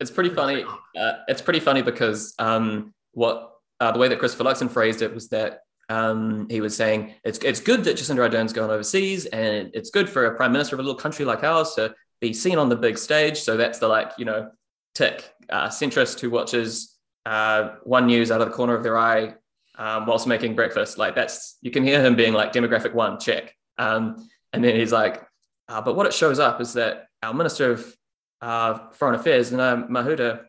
it's pretty funny. Uh, it's pretty funny because um, what uh, the way that Christopher Luxon phrased it was that um, he was saying it's it's good that Jacinda Ardern's going overseas, and it's good for a prime minister of a little country like ours to be seen on the big stage. So that's the like you know tick uh, centrist who watches uh, One News out of the corner of their eye um, whilst making breakfast. Like that's you can hear him being like demographic one check, um, and then he's like, uh, but what it shows up is that our minister of uh, foreign affairs, Nanaia Mahuta,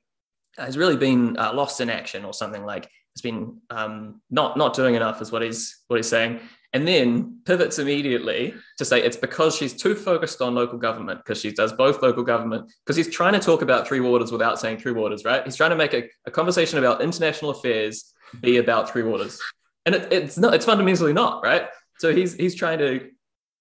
has really been uh, lost in action or something like has been um, not not doing enough, is what he's what he's saying, and then pivots immediately to say it's because she's too focused on local government because she does both local government because he's trying to talk about three waters without saying three waters, right? He's trying to make a, a conversation about international affairs be about three waters, and it, it's not. It's fundamentally not, right? So he's he's trying to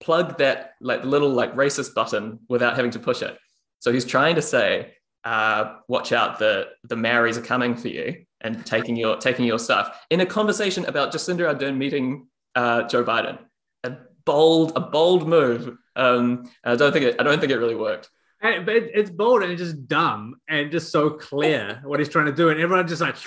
plug that like little like racist button without having to push it. So he's trying to say uh, watch out, the the Maoris are coming for you and taking your taking your stuff. In a conversation about Jacinda Ardern meeting uh, Joe Biden, a bold a bold move. Um, I don't think it I don't think it really worked.
And, but it, it's bold and it's just dumb and just so clear what he's trying to do, and everyone just like.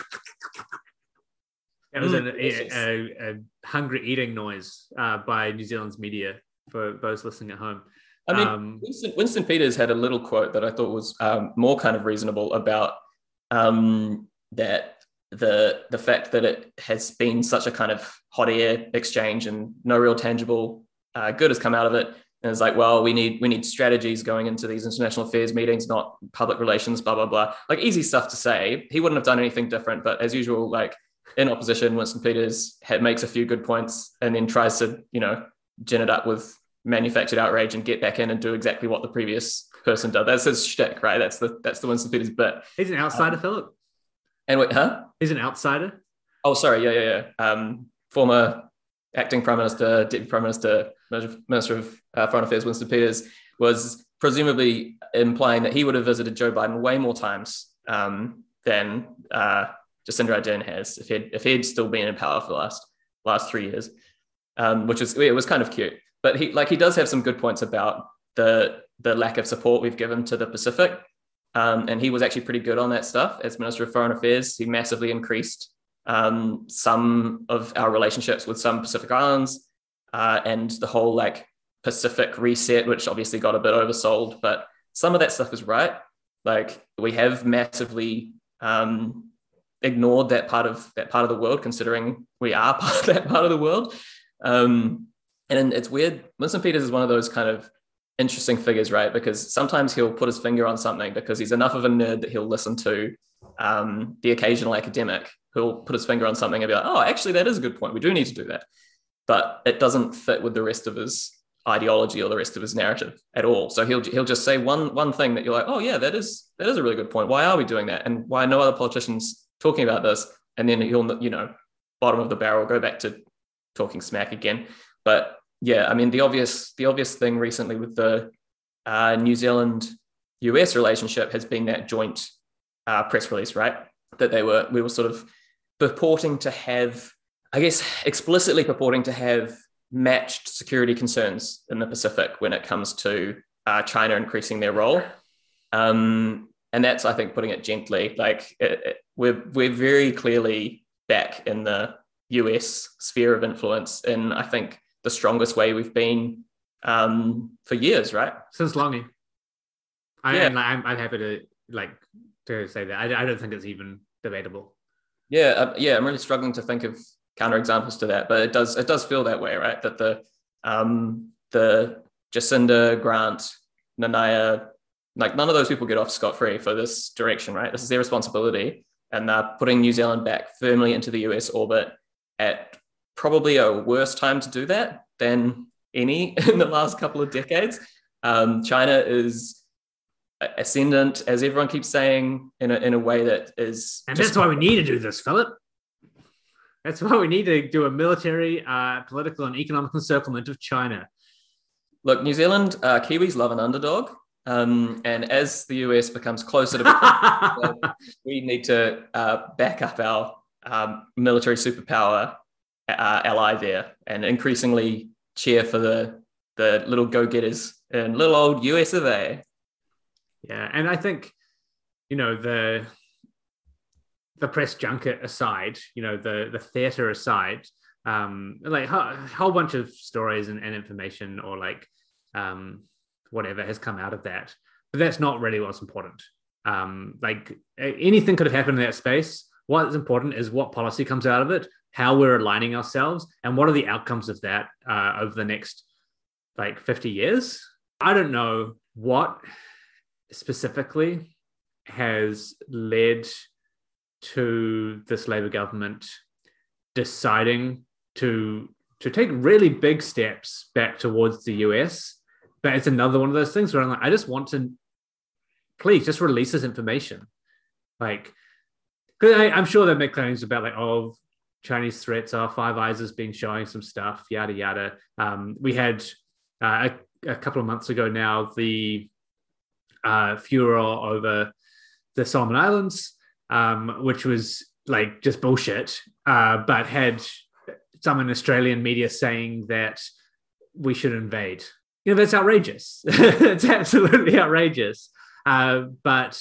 It was mm, a, a, a, hungry eating noise uh, by New Zealand's media for those listening at home.
I mean, um, Winston, Winston, Peters had a little quote that I thought was um, more kind of reasonable about um, that the the fact that it has been such a kind of hot air exchange and no real tangible uh, good has come out of it. And it's like, well, we need we need strategies going into these international affairs meetings, not public relations, blah blah blah. Like easy stuff to say. He wouldn't have done anything different, but as usual, like in opposition, Winston Peters had, makes a few good points and then tries to you know gin it up with manufactured outrage and get back in and do exactly what the previous person did. That's his shtick, right? That's the that's the Winston Peters bit.
He's an outsider, um, Philip.
And wait, huh?
He's an outsider.
Oh, sorry. Yeah, yeah, yeah. Um, former acting prime minister, deputy prime minister, minister of uh, foreign affairs, Winston Peters, was presumably implying that he would have visited Joe Biden way more times um, than uh, Jacinda Ardern has if he if he had still been in power for the last last three years, um, which was it was kind of cute. But he like he does have some good points about the the lack of support we've given to the Pacific. Um, and he was actually pretty good on that stuff as Minister of Foreign Affairs. He massively increased um, some of our relationships with some Pacific islands uh, and the whole like Pacific reset, which obviously got a bit oversold. But some of that stuff is right. Like we have massively um, ignored that part of that part of the world, considering we are part of that part of the world. Um, and it's weird. Winston Peters is one of those kind of interesting figures, right? Because sometimes he'll put his finger on something because he's enough of a nerd that he'll listen to um, the occasional academic who'll put his finger on something and be like, oh, actually, that is a good point. We do need to do that. But it doesn't fit with the rest of his ideology or the rest of his narrative at all. So he'll he'll just say one one thing that you're like, oh yeah, that is that is a really good point. Why are we doing that? And why no other politicians talking about this? And then he'll you know bottom of the barrel go back to talking smack again. But yeah, I mean the obvious the obvious thing recently with the uh, New Zealand US relationship has been that joint uh, press release, right? That they were we were sort of purporting to have, I guess, explicitly purporting to have matched security concerns in the Pacific when it comes to uh, China increasing their role. Um, and that's, I think, putting it gently. Like it, it, we're we're very clearly back in the US sphere of influence, in, I think the strongest way we've been um, for years, right?
Since Lange. I, yeah. I'm, I'm happy to like to say that. I, I don't think it's even debatable.
Yeah, uh, yeah, I'm really struggling to think of counterexamples to that, but it does it does feel that way, right? That the um, the Jacinda Grant, Nanaia, like none of those people get off scot free for this direction, right? This is their responsibility, and they're putting New Zealand back firmly into the US orbit at probably a worse time to do that than any in the last couple of decades. Um, China is ascendant, as everyone keeps saying, in a, in a way that is.
And that's why we need to do this, Philip. That's why we need to do a military, uh, political, and economic encirclement of China.
Look, New Zealand, uh, Kiwis love an underdog. Um, and as the US becomes closer to, we need to uh, back up our um, military superpower uh, ally there and increasingly cheer for the the little go-getters in little old US of A.
Yeah, and I think you know the the press junket aside, you know the the theater aside, um, like a whole bunch of stories and, and information or like um, whatever has come out of that, but that's not really what's important. Um, like anything could have happened in that space. What's important is what policy comes out of it, how we're aligning ourselves, and what are the outcomes of that uh, over the next like 50 years. I don't know what specifically has led to this Labour government deciding to to take really big steps back towards the US. But it's another one of those things where I'm like, I just want to please just release this information. Like, because I'm sure they make claims about like, oh, Chinese threats are Five Eyes has been showing some stuff, yada yada. Um, we had uh, a, a, couple of months ago now the uh, furor over the Solomon Islands, um, which was like just bullshit, uh, but had some in Australian media saying that we should invade. You know, that's outrageous. it's absolutely outrageous. Uh, but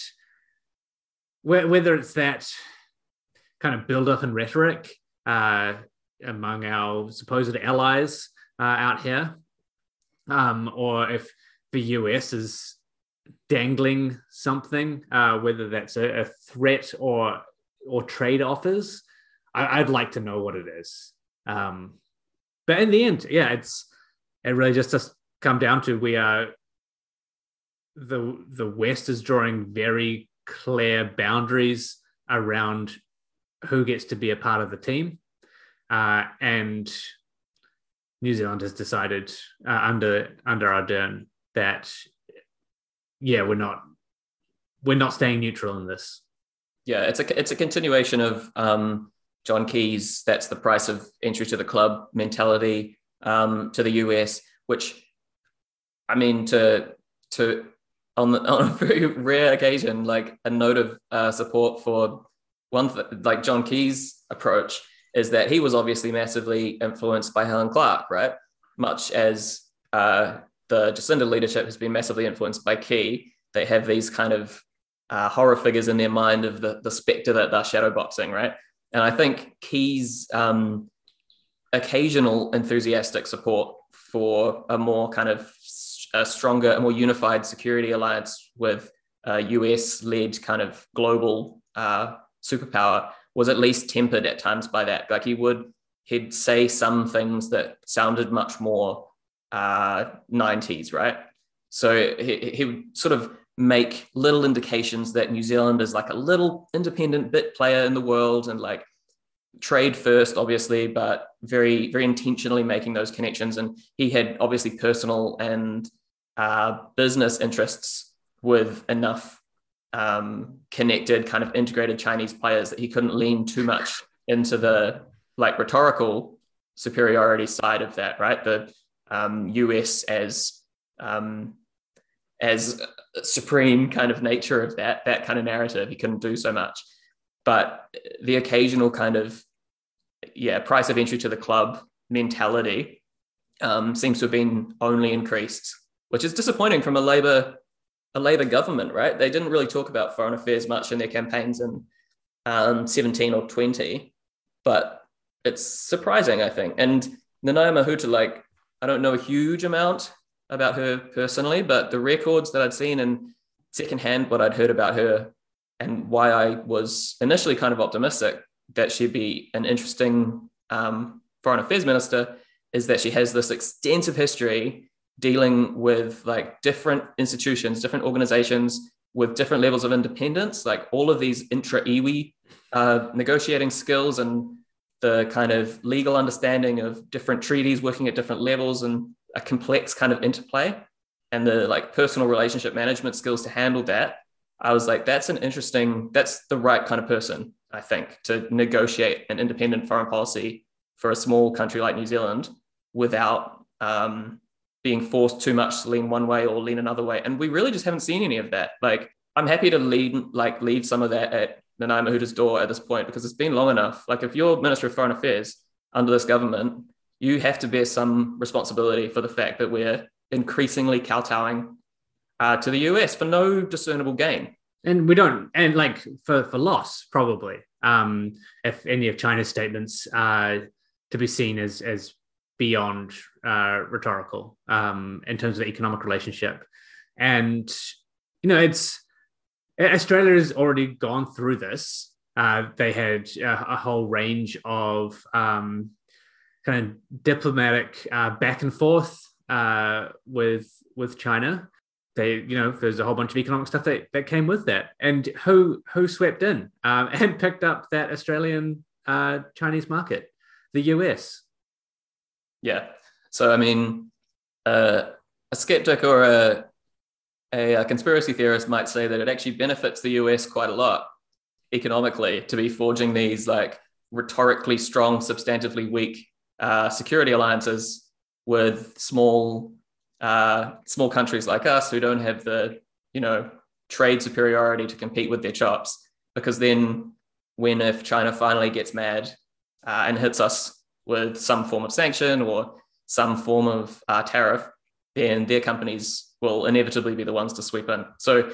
whether it's that kind of build up in rhetoric uh, among our supposed allies uh, out here, um, or if the US is dangling something, uh, whether that's a, a, threat or or trade offers, I, would like to know what it is. Um, but in the end, yeah, it's it really just does come down to we are the the West is drawing very clear boundaries around who gets to be a part of the team, uh, and New Zealand has decided uh, under under Ardern that yeah we're not we're not staying neutral in this.
Yeah, it's a it's a continuation of um, John Key's "that's the price of entry to the club" mentality um, to the US, which I mean to to on, the, on a very rare occasion, like a note of uh, support for one, th- like John Key's approach is that he was obviously massively influenced by Helen Clark, right? Much as uh, the Jacinda leadership has been massively influenced by Key. They have these kind of uh, horror figures in their mind of the, the specter that they're shadowboxing, right? And I think Key's um, occasional enthusiastic support for a more kind of a stronger, a more unified security alliance with a US led kind of global uh, superpower was at least tempered at times by that. Like he would, he'd say some things that sounded much more uh, 90s, right? So he, he would sort of make little indications that New Zealand is like a little independent bit player in the world and like trade first, obviously, but very, very intentionally making those connections. And he had obviously personal and uh, business interests with enough um, connected, kind of integrated Chinese players that he couldn't lean too much into the like rhetorical superiority side of that, right? The um, US as um, as supreme kind of nature of that that kind of narrative. He couldn't do so much, but the occasional kind of yeah price of entry to the club mentality um, seems to have been only increased, which is disappointing from a Labor a Labor government, right? They didn't really talk about foreign affairs much in their campaigns in um, 17 or 20, but it's surprising, I think. And Nanaia Mahuta, like, I don't know a huge amount about her personally, but the records that I'd seen and secondhand what I'd heard about her and why I was initially kind of optimistic that she'd be an interesting um, foreign affairs minister is that she has this extensive history dealing with like different institutions, different organizations with different levels of independence, like all of these intra iwi uh, negotiating skills and the kind of legal understanding of different treaties working at different levels and a complex kind of interplay and the like personal relationship management skills to handle that. I was like, that's an interesting, that's the right kind of person, I think, to negotiate an independent foreign policy for a small country like New Zealand without um, being forced too much to lean one way or lean another way. And we really just haven't seen any of that. Like, I'm happy to lead, like, leave some of that at Nanaia Mahuta's door at this point because it's been long enough. Like, if you're Minister of Foreign Affairs under this government, you have to bear some responsibility for the fact that we're increasingly kowtowing uh, to the US for no discernible gain.
And we don't, and like for, for loss, probably. Um, if any of China's statements are to be seen as, as beyond uh, rhetorical um, in terms of the economic relationship. And, you know, it's Australia has already gone through this. Uh, they had a, a, whole range of um, kind of diplomatic uh, back and forth uh, with with China. They, you know, there's a whole bunch of economic stuff that, that came with that. And who who swept in um, and picked up that Australian uh, Chinese market? The US.
Yeah. So, I mean, uh, a skeptic or a, a, a, conspiracy theorist might say that it actually benefits the US quite a lot economically to be forging these like rhetorically strong, substantively weak uh, security alliances with small uh, small countries like us who don't have the you know trade superiority to compete with their chops. Because then, when if China finally gets mad uh, and hits us with some form of sanction or some form of uh, tariff, then their companies will inevitably be the ones to sweep in. So,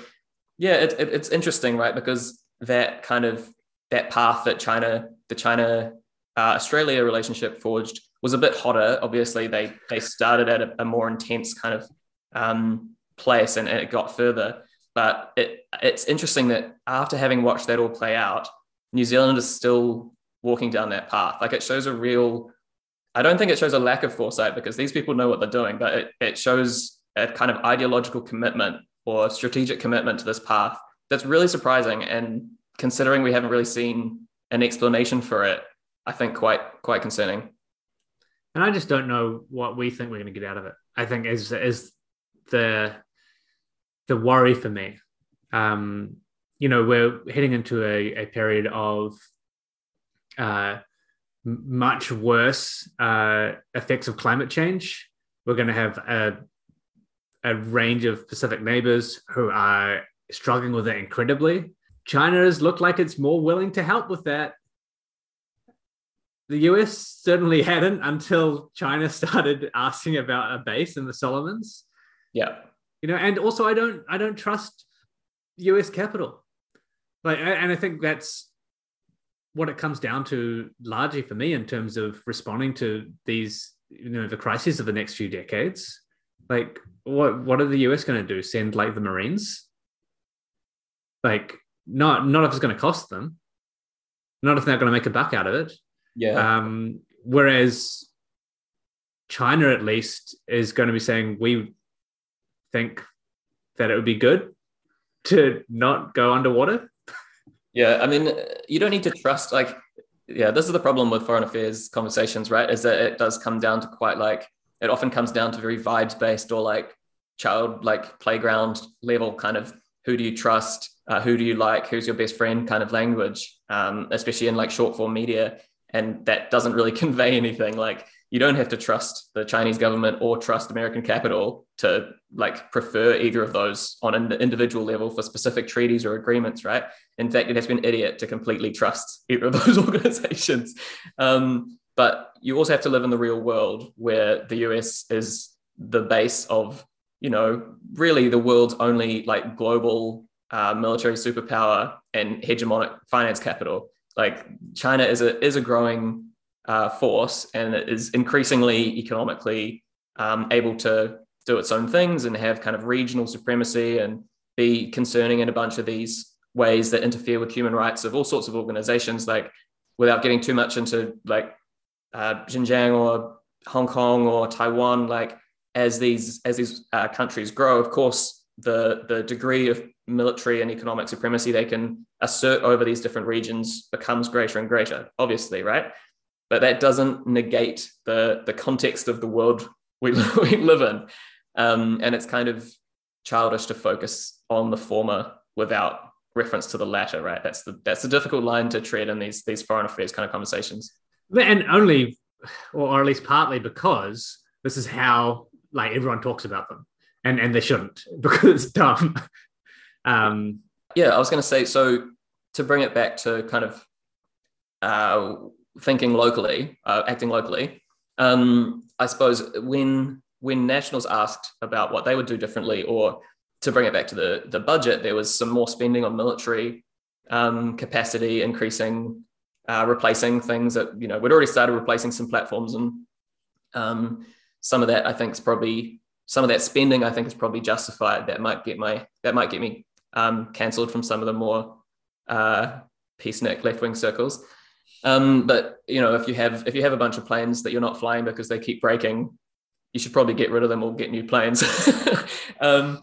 yeah, it, it, it's interesting, right? Because that kind of that path that China, the China uh, Australia relationship forged was a bit hotter. Obviously, they they started at a, a more intense kind of um, place, and, and it got further. But it it's interesting that after having watched that all play out, New Zealand is still walking down that path. Like it shows a real. I don't think it shows a lack of foresight because these people know what they're doing, but it, it shows a kind of ideological commitment or strategic commitment to this path that's really surprising. And considering we haven't really seen an explanation for it, I think quite quite concerning.
And I just don't know what we think we're going to get out of it. I think is is the the worry for me. Um, you know, we're heading into a, a period of uh, much worse uh, effects of climate change. We're going to have a, a range of Pacific neighbors who are struggling with it incredibly. China has looked like it's more willing to help with that the US certainly hadn't until China started asking about a base in the Solomons.
Yeah.
You know, and also I don't I don't trust US capital. Like and I think that's what it comes down to largely for me in terms of responding to these you know the crises of the next few decades. Like what what are the US going to do? Send like the Marines? Like not not if it's going to cost them. Not if they're going to make a buck out of it
yeah.
Um, whereas China, at least, is going to be saying we think that it would be good to not go underwater.
Yeah, I mean, you don't need to trust. Like, yeah, this is the problem with foreign affairs conversations, right? Is that it does come down to quite like it often comes down to very vibes based or like child like playground level kind of who do you trust, uh, who do you like, who's your best friend kind of language, um, especially in like short form media and that doesn't really convey anything like you don't have to trust the chinese government or trust american capital to like prefer either of those on an individual level for specific treaties or agreements right? In fact it has been idiot to completely trust either of those organizations. Um, but you also have to live in the real world where the us is the base of you know really the world's only like global uh, military superpower and hegemonic finance capital. Like China is a is a growing uh, force and it is increasingly economically um, able to do its own things and have kind of regional supremacy and be concerning in a bunch of these ways that interfere with human rights of all sorts of organizations like without getting too much into like uh, Xinjiang or Hong Kong or Taiwan like as these as these uh, countries grow of course the the degree of military and economic supremacy they can assert over these different regions becomes greater and greater, obviously, right? But that doesn't negate the, the context of the world we, we live in. Um, and it's kind of childish to focus on the former without reference to the latter, right? That's the that's the difficult line to tread in these these foreign affairs kind of conversations.
And only, or at least partly because this is how like everyone talks about them, and and they shouldn't because it's dumb.
Um, yeah, I was going to say so to bring it back to kind of uh, thinking locally, uh, acting locally. Um, I suppose when when nationals asked about what they would do differently, or to bring it back to the the budget, there was some more spending on military um, capacity, increasing, uh, replacing things that you know we'd already started replacing some platforms, and um, some of that I think is probably some of that spending I think is probably justified. That might get my that might get me um, cancelled from some of the more uh, peacenik left wing circles. Um, but you know, if you have if you have a bunch of planes that you're not flying because they keep breaking, you should probably get rid of them or get new planes. um,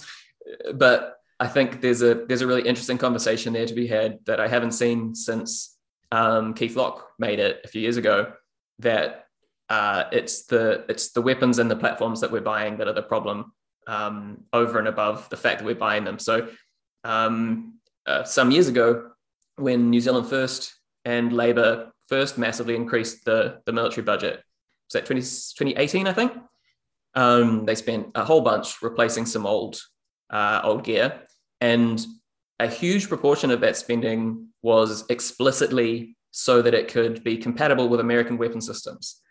but I think there's a there's a really interesting conversation there to be had that I haven't seen since um, Keith Locke made it a few years ago. That uh, it's the it's the weapons and the platforms that we're buying that are the problem um, over and above the fact that we're buying them. So um, uh, some years ago when New Zealand First and Labour first massively increased the, the military budget. Was that 20, 2018, I think? Um, they spent a whole bunch replacing some old uh, old gear. And a huge proportion of that spending was explicitly so that it could be compatible with American weapon systems.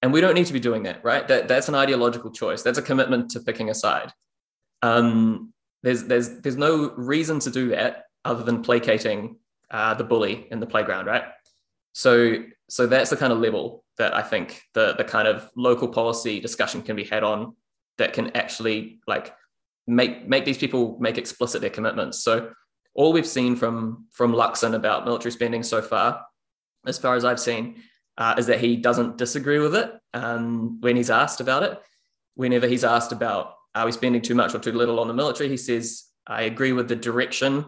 And we don't need to be doing that, right? That, that's an ideological choice. That's a commitment to picking a side. Um, there's, there's, there's no reason to do that other than placating uh, the bully in the playground, right? So, so that's the kind of level that I think the, the kind of local policy discussion can be had on that can actually like make make these people make explicit their commitments. So all we've seen from from Luxon about military spending so far, as far as I've seen, uh, is that he doesn't disagree with it um, when he's asked about it. Whenever he's asked about are we spending too much or too little on the military, he says, "I agree with the direction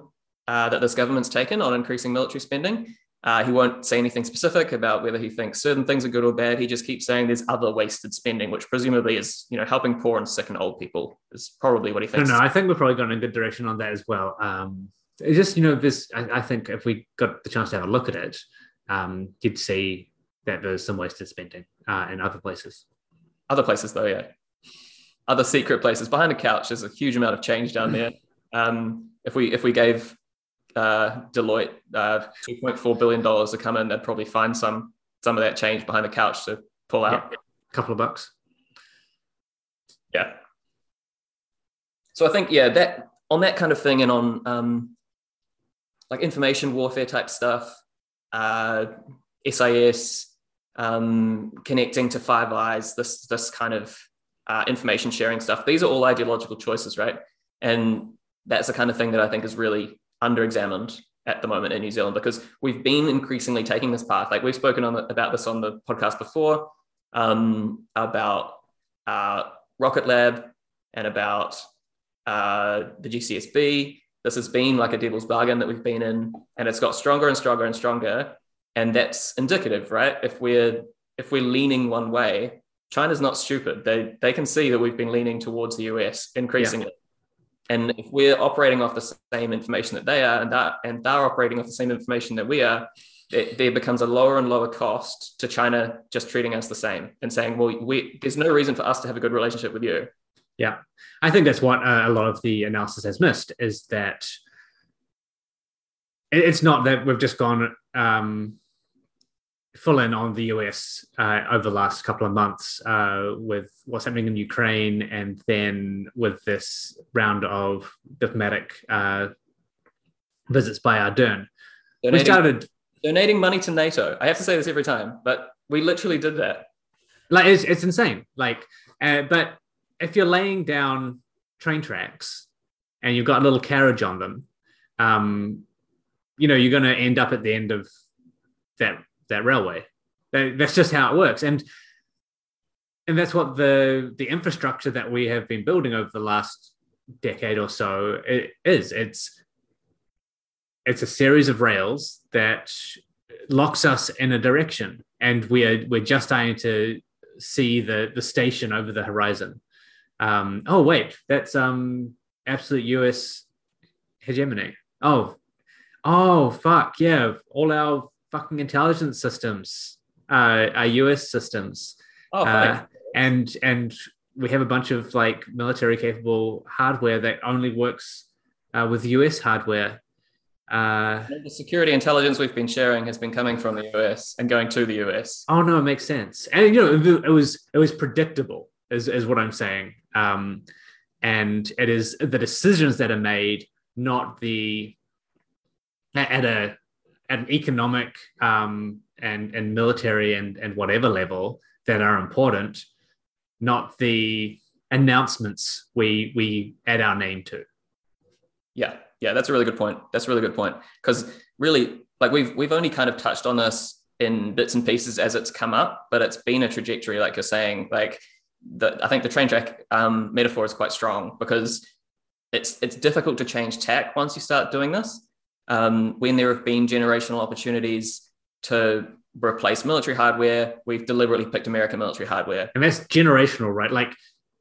uh, that this government's taken on increasing military spending." Uh, he won't say anything specific about whether he thinks certain things are good or bad. He just keeps saying there's other wasted spending, which presumably is, you know, helping poor and sick and old people is probably what he thinks.
No, no, I think we're probably going in a good direction on that as well. Um, it's just, you know, this, I, I, think if we got the chance to have a look at it, um, you'd see that there's some wasted spending uh, in other places.
Other places, though, yeah. Other secret places behind the couch. There's a huge amount of change down there. Um, if we if we gave uh, Deloitte uh, 2.4 billion dollars to come in, they'd probably find some some of that change behind the couch to pull out.
Yeah, a couple of bucks.
Yeah. So I think yeah that on that kind of thing and on um, like information warfare type stuff, uh, SIS, um, connecting to Five Eyes, this this kind of uh, information sharing stuff. These are all ideological choices, right? And that's the kind of thing that I think is really underexamined at the moment in New Zealand because we've been increasingly taking this path. Like we've spoken on the, about this on the podcast before um, about uh, Rocket Lab and about uh, the GCSB. This has been like a devil's bargain that we've been in, and it's got stronger and stronger and stronger. And that's indicative, right? If we're if we're leaning one way, China's not stupid. They they can see that we've been leaning towards the US increasingly. Yeah. And if we're operating off the same information that they are, and that and they're operating off the same information that we are, it, there becomes a lower and lower cost to China just treating us the same and saying, well, we, there's no reason for us to have a good relationship with you.
Yeah, I think that's what uh, a lot of the analysis has missed is that it's not that we've just gone um, full in on the US uh, over the last couple of months uh, with what's happening in Ukraine, and then with this round of diplomatic uh, visits by Ardern.
Donating, we started donating money to NATO. I have to say this every time, but we literally did that.
Like it's, it's insane. Like, uh, but if you're laying down train tracks and you've got a little carriage on them, um, you know you're going to end up at the end of that that railway. That's just how it works, and and that's what the the infrastructure that we have been building over the last decade or so it is. It's it's a series of rails that locks us in a direction, and we are we're just starting to see the the station over the horizon. Um, oh wait, that's um absolute US hegemony. Oh, oh fuck yeah! All our fucking intelligence systems, uh, our US systems. Oh, uh, and and we have a bunch of like military capable hardware that only works uh, with US hardware. Uh,
the security intelligence we've been sharing has been coming from the US and going to the US.
Oh no, it makes sense, and you know it was it was predictable, is is what I'm saying. Um, and it is the decisions that are made, not the at a at an economic um, and and military and and whatever level that are important, not the announcements we we add our name to.
Yeah, yeah, that's a really good point. That's a really good point because really, like we've we've only kind of touched on this in bits and pieces as it's come up, but it's been a trajectory, like you're saying. Like the, I think the train track um, metaphor is quite strong because it's it's difficult to change tack once you start doing this um, when there have been generational opportunities to replace military hardware, we've deliberately picked American military hardware.
And that's generational, right? Like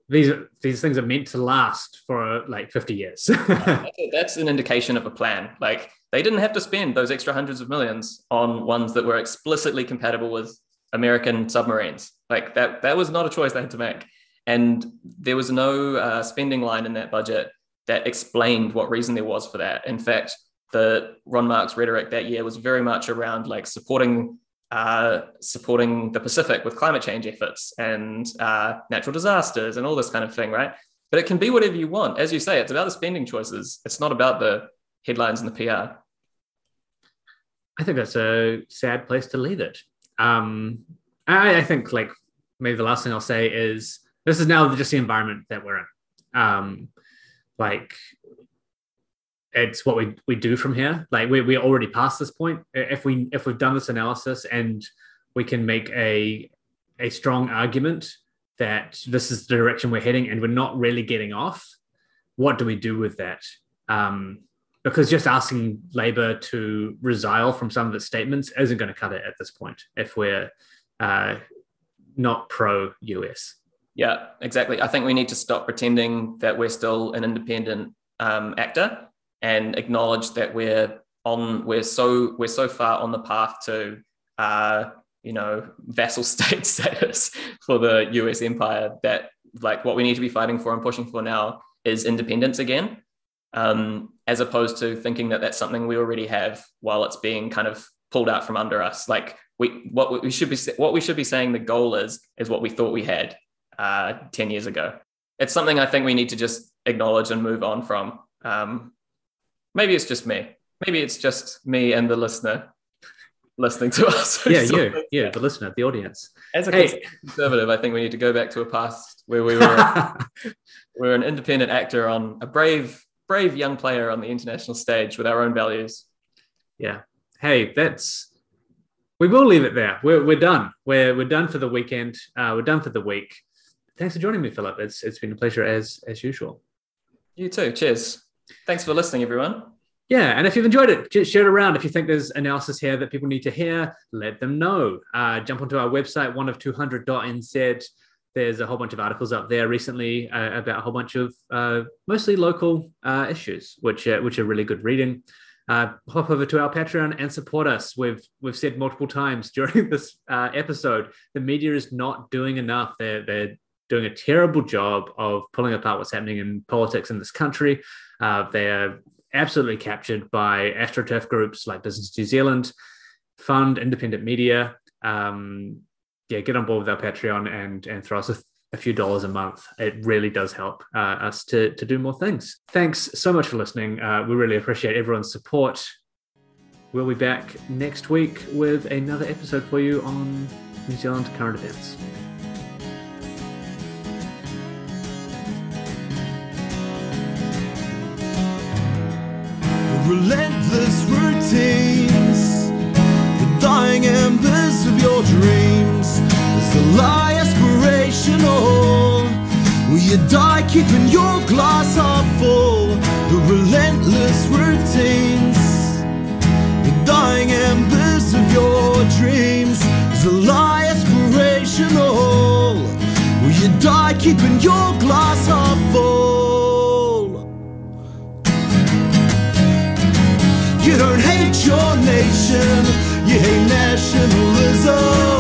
these these things are meant to last for like 50 years.
that's an indication of a plan. Like they didn't have to spend those extra hundreds of millions on ones that were explicitly compatible with American submarines. Like that that was not a choice they had to make. And there was no uh, spending line in that budget that explained what reason there was for that. In fact, the Ron Marks rhetoric that year was very much around like supporting uh, supporting the Pacific with climate change efforts and uh, natural disasters and all this kind of thing, right? But it can be whatever you want. As you say, it's about the spending choices. It's not about the headlines and the PR.
I think that's a sad place to leave it. Um, I, I, think like maybe the last thing I'll say is this is now just the environment that we're in. Um, like it's what we, we do from here. Like we we're already past this point. If we if we've done this analysis and we can make a a strong argument that this is the direction we're heading and we're not really getting off, what do we do with that? Um, because just asking Labor to resile from some of its statements isn't going to cut it at this point if we're uh, not pro US.
Yeah, exactly. I think we need to stop pretending that we're still an independent um, actor and acknowledge that we're on we're so we're so far on the path to uh, you know vassal state status for the US empire that like what we need to be fighting for and pushing for now is independence again um, as opposed to thinking that that's something we already have while it's being kind of pulled out from under us. Like we, what we should be, what we should be saying the goal is, is what we thought we had uh, 10 years ago. It's something I think we need to just acknowledge and move on from. Um, maybe it's just me. Maybe it's just me and the listener listening to us.
Yeah, you, yeah, the listener, the audience.
As a hey. conservative, I think we need to go back to a past where we were we were an independent actor on a brave brave young player on the international stage with our own values.
Yeah. Hey, that's we will leave it there. We're, we're done. We're, we're done for the weekend. Uh, we're done for the week. Thanks for joining me, Philip. It's it's been a pleasure as as usual.
You too. Cheers. Thanks for listening, everyone.
Yeah, and if you've enjoyed it, share it around. If you think there's analysis here that people need to hear, let them know. Uh, jump onto our website, one of 200.nz there's a whole bunch of articles up there recently uh, about a whole bunch of uh, mostly local uh, issues, which are, which are really good reading. Uh, hop over to our Patreon and support us. We've we've said multiple times during this uh, episode, the media is not doing enough. They're they're doing a terrible job of pulling apart what's happening in politics in this country. Uh, they are absolutely captured by astroturf groups like Business New Zealand, fund independent media. Um, yeah, get on board with our Patreon and and throw us a, a few dollars a month. It really does help uh, us to to do more things. Thanks so much for listening. Uh, we really appreciate everyone's support. We'll be back next week with another episode for you on New Zealand current events. Relentless routines, the dying embers of your dreams is a lie aspirational. Will you die keeping your glass half full? The relentless routines, the dying embers of your dreams is a lie aspirational. Will you die keeping your glass half full? Your nation, you hate nationalism.